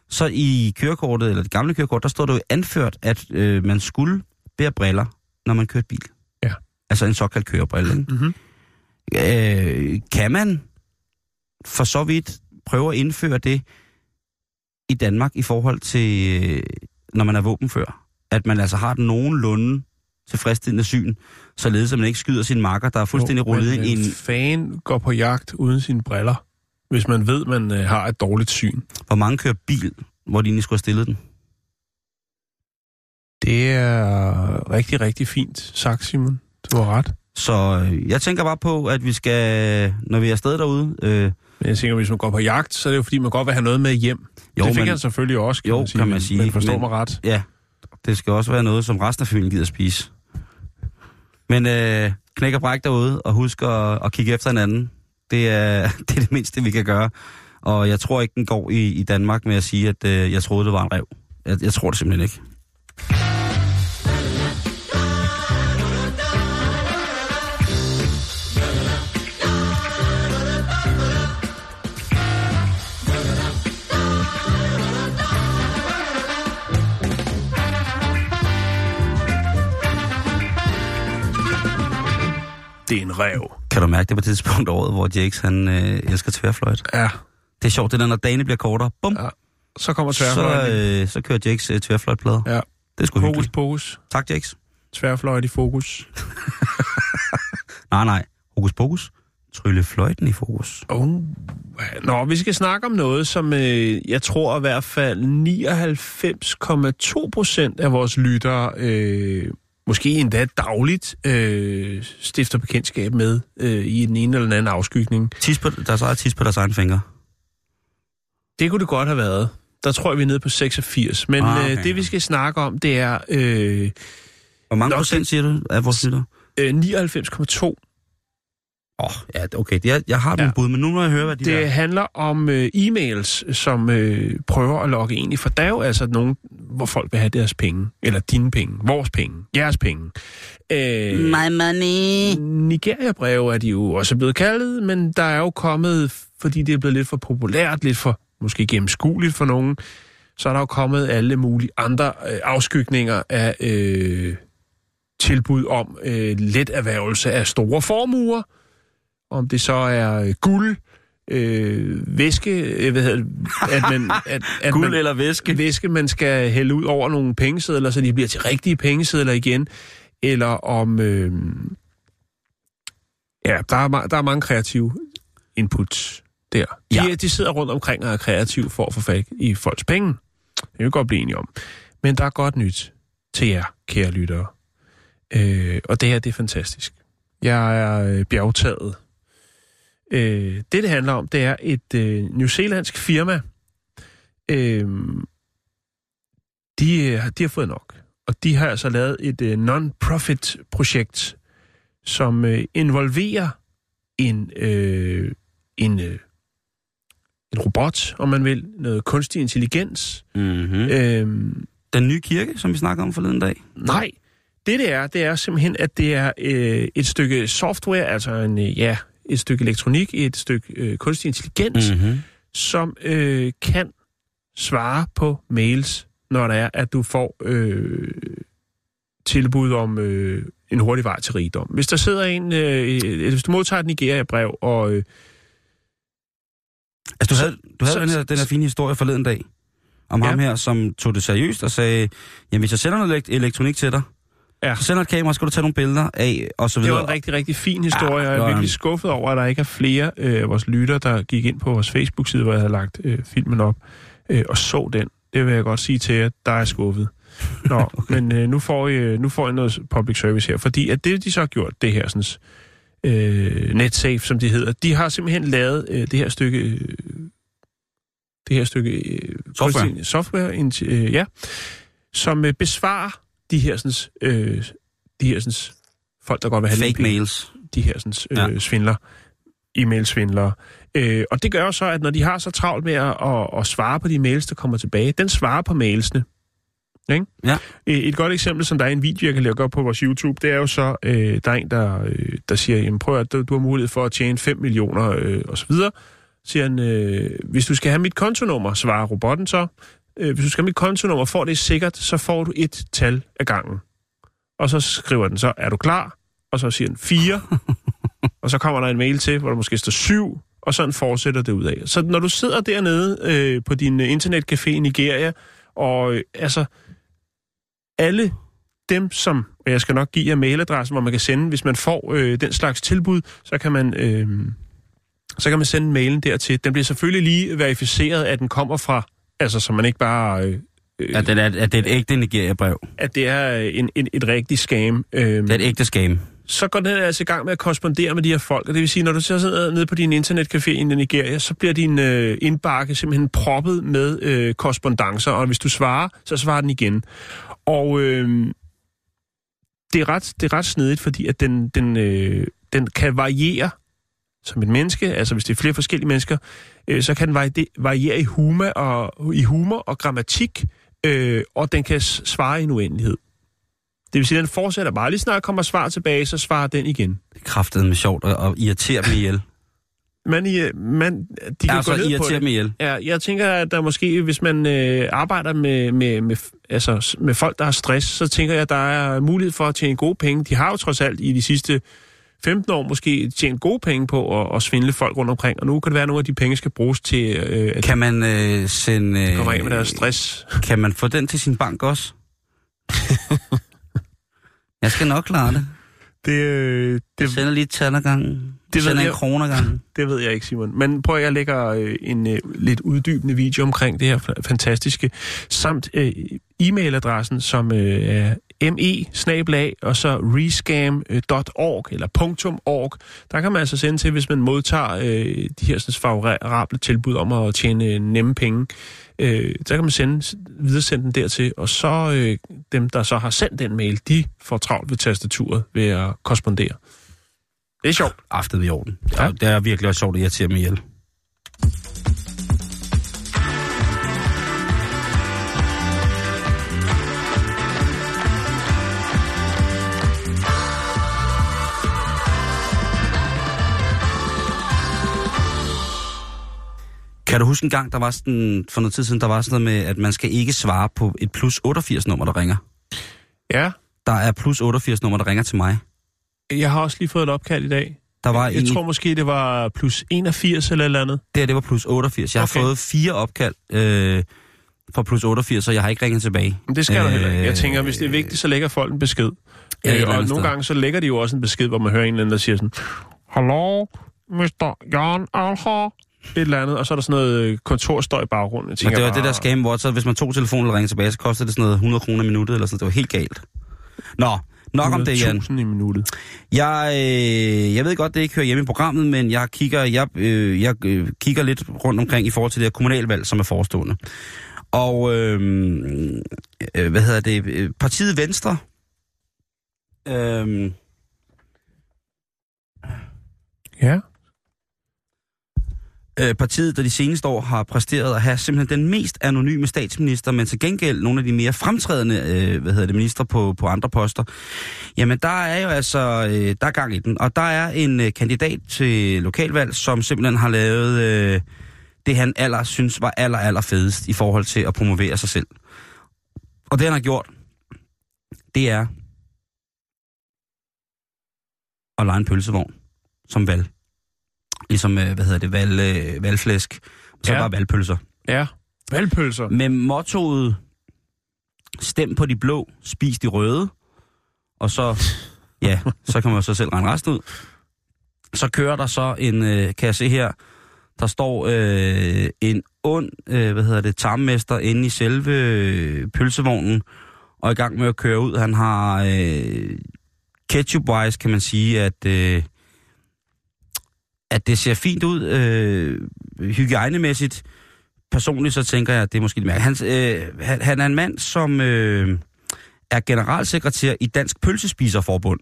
så i kørekortet, eller det gamle kørekort, der står det jo anført, at øh, man skulle bære briller, når man kører bil. Ja. Altså en såkaldt kørebrille. Mm-hmm. Øh, kan man for så vidt prøve at indføre det i Danmark i forhold til, øh, når man er våbenfører? At man altså har et nogenlunde tilfredsstillende syn, således at man ikke skyder sin makker, der er fuldstændig rullet ind i en... fan går på jagt uden sine briller, hvis man ved, man øh, har et dårligt syn. Hvor mange kører bil, hvor de egentlig skulle have stillet den? Det er rigtig, rigtig fint sagt, Simon. Du har ret. Så øh, jeg tænker bare på, at vi skal, når vi er afsted derude... Øh, Men jeg tænker, hvis man går på jagt, så er det jo fordi, man godt vil have noget med hjem. Jo, det fik men- han selvfølgelig også, kan Jo, man sige. kan man sige, Men forstår men- mig ret. ja, det skal også være noget, som resten af familien gider spise. Men øh, knæk og bræk derude, og husk at, at kigge efter hinanden. Det er, *laughs* det er det mindste, vi kan gøre. Og jeg tror ikke, den går i, i Danmark med at sige, at øh, jeg troede, det var en rev. Jeg, jeg tror det simpelthen ikke. Det er en rev. Kan du mærke det på et tidspunkt af året, hvor Jakes han øh, elsker tværfløjt? Ja. Det er sjovt, det er, når dagene bliver kortere. Bum, ja. Så kommer så, tværfløjten. øh, så kører Jakes øh, tværfløjtplader. Ja. Det er Fokus, hyggeligt. pokus. Tak, Jakes. Tværfløjt i fokus. *laughs* Nej, nej. Hokus pokus. Trylle fløjten i fokus. Oh. Nå, vi skal snakke om noget, som øh, jeg tror i hvert fald 99,2 procent af vores lyttere, øh, måske endda dagligt, øh, stifter bekendtskab med øh, i den ene eller den anden afskygning. Tis på, deres eget tis på deres egen fingre. Det kunne det godt have været. Der tror jeg, vi er nede på 86. Men Ah, ah, okay. øh, det, vi skal snakke om, det er øh, Hvor mange Nå, procent siger du af vores lytter? øh, 99,2. Åh, oh, ja, okay. Jeg, jeg har nogle Ja. bud, men nu må jeg høre, hvad de Det der... handler om øh, e-mails, som øh, prøver at logge ind i, for der er jo altså nogen, hvor folk vil have deres penge, eller dine penge, vores penge, jeres penge. Øh, My money. Nigeria-breve er de jo også blevet kaldet, men der er jo kommet, fordi det er blevet lidt for populært, lidt for måske gennemskueligt for nogen, så er der jo kommet alle mulige andre øh, afskygninger af øh, tilbud om øh, let erhvervelse af store formuer. Om det så er øh, guld, øh, væske, øh, hvad hedder det, at man... *laughs* At, at Guld man, eller væske? væske, man skal hælde ud over nogle pengesedler, så de bliver til rigtige pengesedler igen, eller om... Øh, ja, der er, der er mange kreative inputs der. De, Ja. ja. de sidder rundt omkring og er kreative for at få fat i folks penge. Det vil vi godt blive enige om. Men der er godt nyt til jer, kære lyttere. Øh, og det her, det er fantastisk. Jeg er øh, bjergtaget. Øh, det, det handler om, det er et øh, newzealandsk firma. Øh, de, øh, de har fået nok. Og de har altså lavet et øh, non-profit projekt, som øh, involverer en, øh, en, øh, en robot, om man vil, noget kunstig intelligens. Mm-hmm. Øh, Den nye kirke, som vi snakkede om forleden dag. Nej, det det er, det er simpelthen, at det er øh, et stykke software, altså en, øh, ja, et stykke elektronik, et stykke øh, kunstig intelligens, mm. Mm-hmm. som øh, kan svare på mails, når der er, at du får øh, tilbud om øh, en hurtig vej til rigdom. Hvis der sidder en, øh, hvis du modtager et Nigeria-brev, og øh, Altså, du havde, du havde så- den, her, den her fine historie forleden dag, om Ja. ham her, som tog det seriøst og sagde, jamen hvis jeg sender noget elekt- elektronik til dig, Ja. så sender et kamera, skal du tage nogle billeder af, og så Det videre. var en rigtig, rigtig fin historie, og Ja, jeg det er virkelig en- skuffet over, at der ikke er flere øh, af vores lytter, der gik ind på vores Facebook-side, hvor jeg havde lagt øh, filmen op, øh, og så den. Det vil jeg godt sige til jer, der er skuffet. Nå, okay. *laughs* men øh, nu, får I, øh, nu får I noget public service her, fordi at det, de så har gjort, det her sådan, øh, NetSafe, som de hedder, de har simpelthen lavet øh, det her stykke... Øh, det her stykke... Øh, Software. software øh, ja, som øh, besvarer de her, sådan, øh, de her sådan, folk, der godt vil have Fake mails. de her sådan, øh, Ja. svindler, e-mail-svindlere. Øh, og det gør så, at når de har så travlt med at, at, at svare på de mails, der kommer tilbage, den svarer på mailsene. Ikke? Ja. Øh, Et godt eksempel, som der er en video, jeg kan lægge op på vores YouTube, det er jo så, øh, der er en, der, øh, der siger, jamen prøv at du, har mulighed for at tjene 5 millioner øh, og så videre. Siger han, øh, hvis du skal have mit kontonummer, svarer robotten så, øh, hvis du skal have mit kontonummer, får det sikkert, så får du et tal af gangen. Og så skriver den så, er du klar? Og så siger den 4. *laughs* og så kommer der en mail til, hvor der måske står 7, og sådan fortsætter det ud af. Så når du sidder dernede øh, på din øh, internetcafé i Nigeria, og øh, altså alle dem, som, og jeg skal nok give jer mailadressen, hvor man kan sende, hvis man får øh, den slags tilbud, så kan man... Øh, så kan man sende mailen dertil. Den bliver selvfølgelig lige verificeret, at den kommer fra, altså så man ikke bare, øh, øh, Ja, det er, at det er et ægte Nigeria-brev. at det er en, en, et rigtigt scam. Øh, Det er et ægte scam. så går den altså i gang med at korrespondere med de her folk. Og det vil sige, når du så sidder nede på din internetcafé i Nigeria, så bliver din øh, indbakke simpelthen proppet med øh, korrespondencer, og hvis du svarer, så svarer den igen. Og øh, det, er ret, det er ret snedigt, fordi at den, den, øh, den kan variere som et menneske, altså hvis det er flere forskellige mennesker, øh, så kan den vari- variere i humor og, i humor og grammatik, øh, og den kan svare i en uendelighed. Det vil sige, at den fortsætter bare. Lige snart kommer svar tilbage, så svarer den igen. Det er kraftedeme sjovt og, og irriterer dem ihjel. *laughs* Man, i, man, de kan altså, gå ned på det. dem ihjel. Ja, jeg tænker, at der måske, hvis man øh, arbejder med, med, med, altså, med folk, der har stress, så tænker jeg, at der er mulighed for at tjene gode penge. De har jo trods alt i de sidste 15 år måske tjent gode penge på at, at svindle folk rundt omkring, og nu kan det være, at nogle af de penge skal bruges til, øh, at Kan man øh, sende... de Øh, kommer af med deres stress. Kan man få den til sin bank også? *laughs* jeg skal nok klare det. Det, øh, Jeg det, sender lige et tal ad gangen. Det sender en jeg. krone ad gangen. Det ved jeg ikke, Simon. Men prøv at jeg lægger øh, en øh, lidt uddybende video omkring det her fa- fantastiske, samt øh, e-mailadressen, som øh, er me og så rescam.org eller .org. Der kan man altså sende til, hvis man modtager øh, de her sådan, favorable tilbud om at tjene nemme penge. Øh, så kan man sende, videresende den dertil, og så øh, dem, der så har sendt den mail, de får travlt ved tastaturet ved at korrespondere. Det er sjovt. Aftet i orden. Ja. Det er virkelig også sjovt at irritere dem ihjel. Kan du huske en gang, der var sådan, for noget tid siden, der var sådan noget med, at man skal ikke svare på et plus 88 nummer, der ringer. Ja, Der er plus 88 nummer, der ringer til mig. Jeg har også lige fået et opkald i dag. Der var Jeg en, tror måske, det var plus 81 eller eller andet. det her, det var plus 88. Jeg Okay. har fået fire opkald øh, fra plus 88, og jeg har ikke ringet tilbage. Men det skal øh, du heller ikke. Jeg Øh, tænker, hvis det er vigtigt, så lægger folk en besked. Ja, øh, og nogle sted. gange, så lægger de jo også en besked, hvor man hører en eller anden, der siger sådan, Hallo, Mr. Jan Alha. Et eller andet, og så er der sådan noget øh, kontorstøj i baggrunden. Jeg Og tænker det var bare, det der scam, hvor så, hvis man tog telefonen og ringede tilbage, så kostede det sådan noget 100 kroner i minuttet, eller sådan Det var helt galt. Nå, nok om det, Jan. 100.000 i minuttet. Jeg, øh, jeg ved godt, det ikke hører hjemme i programmet, men jeg kigger, jeg, øh, jeg øh, kigger lidt rundt omkring i forhold til det her kommunalvalg, som er forestående. Og, øh, øh, hvad hedder det, øh, partiet Venstre, øh, Ja øh, partiet, der de seneste år har præsteret at have simpelthen den mest anonyme statsminister, men til gengæld nogle af de mere fremtrædende øh, hvad hedder det, minister på, på andre poster. Jamen, der er jo altså øh, der er gang i den. Og der er en øh, kandidat til lokalvalg, som simpelthen har lavet øh, det, han aller synes var aller, aller fedest i forhold til at promovere sig selv. Og det, han har gjort, det er at lege en pølsevogn som valg. Ligesom, øh, hvad hedder det, valg, øh, valgflæsk. Så Ja. bare valgpølser. Ja. Valgpølser. med mottoet stem på de blå, spis de røde, og så, ja, så kan man så selv regne resten ud. Så kører der så en, øh, kan jeg se her, der står øh, en ond, øh, hvad hedder det, tarmmester inde i selve øh, pølsevognen, og i gang med at køre ud. Han har øh, ketchup-wise, kan man sige, at, øh, at det ser fint ud, øh, hygiejnemæssigt. Personligt så tænker jeg, at det er måske lidt mærkeligt. Han, øh, han, han er en mand, som øh, er generalsekretær i Dansk Pølsespiserforbund.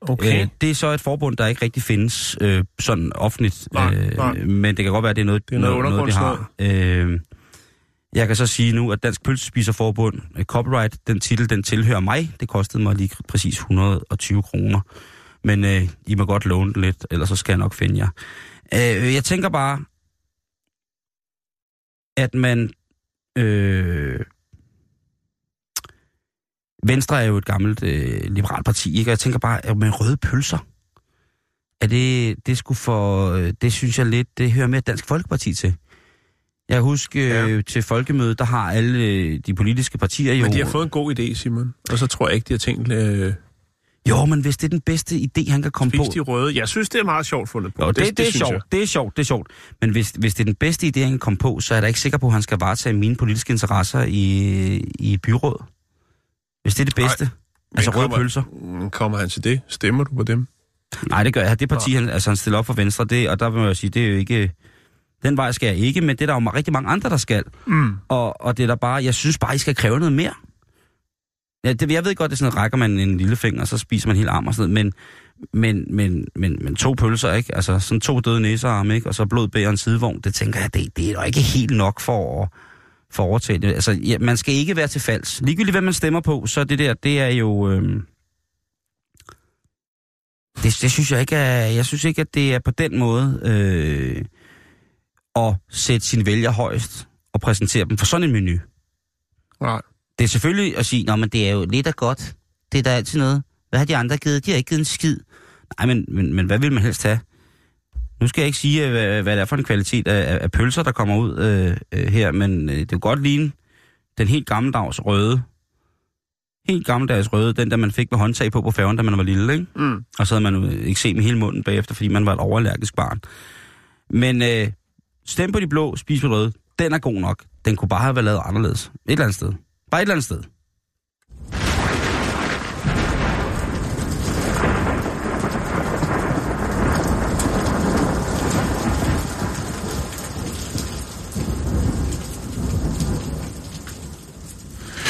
Okay. Øh, det er så et forbund, der ikke rigtig findes øh, sådan offentligt, Nej, øh, nej. men det kan godt være, at det er noget, Det er noget noget, de har. Øh, jeg kan så sige nu, at Dansk Pølsespiserforbund, øh, copyright, den titel, den tilhører mig. Det kostede mig lige præcis 120 kroner. Men øh, I må godt låne den lidt, ellers så skal jeg nok finde jer. Øh, jeg tænker bare, at man... Øh, Venstre er jo et gammelt øh, liberalt parti, ikke? Og jeg tænker bare, at med røde pølser, er det, det skulle for, øh, det synes jeg lidt, det hører med Dansk Folkeparti til. Jeg kan huske øh, Ja. til folkemødet, der har alle øh, de politiske partier jo... Men de har fået en god idé, Simon. Og så tror jeg ikke, de har tænkt, øh, Jo, men hvis det er den bedste idé, han kan komme på... spise de røde. Jeg synes, det er meget sjovt fundet på. Jo, det, det, det, er synes sjovt, det er sjovt, det er sjovt. Men hvis, hvis det er den bedste idé, han kan komme på, så er jeg da ikke sikker på, at han skal varetage mine politiske interesser i, i byråd. Hvis det er det bedste. Men altså røde kommer- pølser. Mm, Kommer han til det? Stemmer du på dem? Nej, det gør jeg. Det parti, han, altså, han stiller op for Venstre, det, og der vil jeg sige, det er jo ikke... Den vej skal jeg ikke, men det er der jo rigtig mange andre, der skal. Mm. Og, og det er der bare... Jeg synes bare, I skal kræve noget mere. Ja, det, jeg ved godt, det er sådan, at rækker man en lille finger, så spiser man hele arm og sådan noget, men, men, men, men, men to pølser, ikke? Altså sådan to døde næsearme, ikke? Og så blod bærer en sidevogn, det tænker jeg, det, det er jo ikke helt nok for at, for at overtage det. Altså, ja, man skal ikke være til falsk. Ligegyldigt, hvad man stemmer på, så det der, det er jo... Øh, det, det synes jeg ikke er... Jeg synes ikke, at det er på den måde øh, at sætte sine vælger højst og præsentere dem for sådan en menu. Nej. Det er selvfølgelig at sige, at det er jo lidt af godt. Det er der altid noget. Hvad har de andre givet? De har ikke givet en skid. Nej, men, men, men hvad vil man helst have? Nu skal jeg ikke sige, hvad, hvad det er for en kvalitet af, af, pølser, der kommer ud øh, øh, her, men øh, det er godt ligne den helt gammeldags røde. Helt gammeldags røde, den der man fik med håndtag på på færgen, da man var lille, ikke? Mm. Og så havde man jo ikke set med hele munden bagefter, fordi man var et overallergisk barn. Men øh, stem på de blå, spis på røde. Den er god nok. Den kunne bare have været lavet anderledes. Et eller andet sted. Bare et eller andet sted.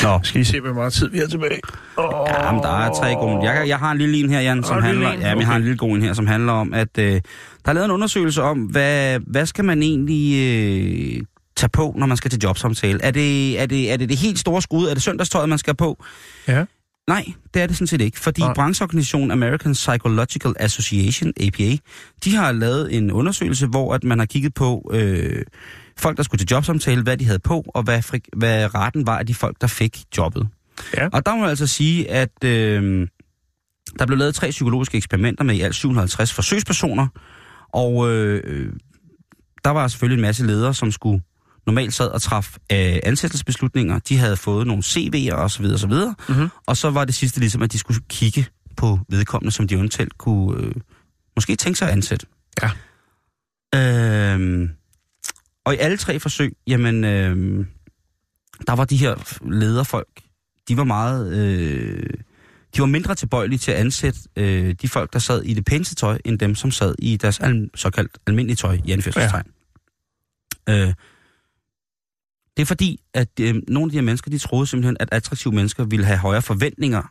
Nå, Skal I se, hvor meget tid vi har tilbage? Oh. Ja, men der er tre gode. Jeg, jeg har en lille en her, Jan, som en handler... Ja, men jeg har en Okay. lille god en her, som handler om, at øh, der er lavet en undersøgelse om, hvad, hvad skal man egentlig øh, tage på, når man skal til jobsamtale? Er det, er, det, er det det helt store skud? Er det søndagstøjet, man skal på? Ja. Nej, det er det sådan set ikke, fordi Nej. brancheorganisationen American Psychological Association, APA, de har lavet en undersøgelse, hvor at man har kigget på øh, folk, der skulle til jobsamtale, hvad de havde på, og hvad, frik, hvad retten var af de folk, der fik jobbet. Ja. Og der må jeg altså sige, at øh, der blev lavet tre psykologiske eksperimenter med i alt 750 forsøgspersoner, og øh, øh, der var selvfølgelig en masse ledere, som skulle normalt sad og træffe øh, ansættelsesbeslutninger. De havde fået nogle CV'er og så videre, og så videre. Og så var det sidste ligesom, at de skulle kigge på vedkommende, som de eventuelt kunne øh, måske tænke sig at ansætte. Ja. Øhm, og i alle tre forsøg, jamen, øh, der var de her lederfolk, de var meget, øh, de var mindre tilbøjelige til at ansætte øh, de folk, der sad i det pæneste tøj, end dem, som sad i deres al- såkaldt almindelige tøj i anførselstegn. Ja. Øh, det er fordi, at øh, nogle af de her mennesker, de troede simpelthen, at attraktive mennesker ville have højere forventninger,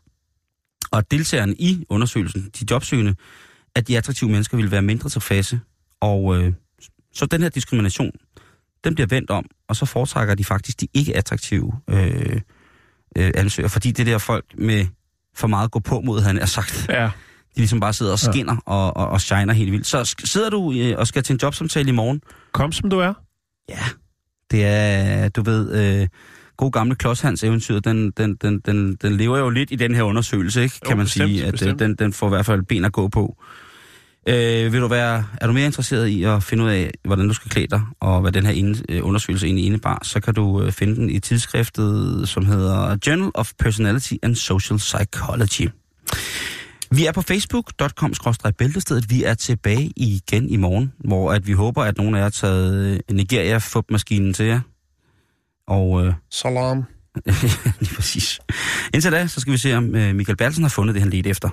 og deltagerne i undersøgelsen, de jobsøgende, at de attraktive mennesker ville være mindre tilfredse. Og øh, så den her diskrimination, den bliver vendt om, og så foretrækker de faktisk de ikke attraktive øh, øh, ansøgere, fordi det der folk med for meget gå på mod, han er sagt, Ja. de ligesom bare sidder og Ja. skinner og, og, og shiner helt vildt. Så sidder du øh, og skal til en jobsamtale i morgen, Kom som du er. Ja, det er, du ved, øh, god gamle Klodshans eventyr, den, den, den, den, den lever jo lidt i den her undersøgelse, ikke? Jo, kan man bestemt, sige, at øh, bestemt. den, den får i hvert fald ben at gå på. Øh, vil du være, er du mere interesseret i at finde ud af, hvordan du skal klæde dig, og hvad den her inde, øh, undersøgelse egentlig indebar, så kan du øh, finde den i tidsskriftet, som hedder Journal of Personality and Social Psychology. Vi er på facebook.com-bæltestedet. Vi er tilbage igen i morgen, hvor at vi håber, at nogen af jer har taget øh, nigeria maskinen til jer. Og øh, *laughs* Salam. lige præcis. Indtil da, så skal vi se, om øh, Michael Bertelsen har fundet det, han ledte efter.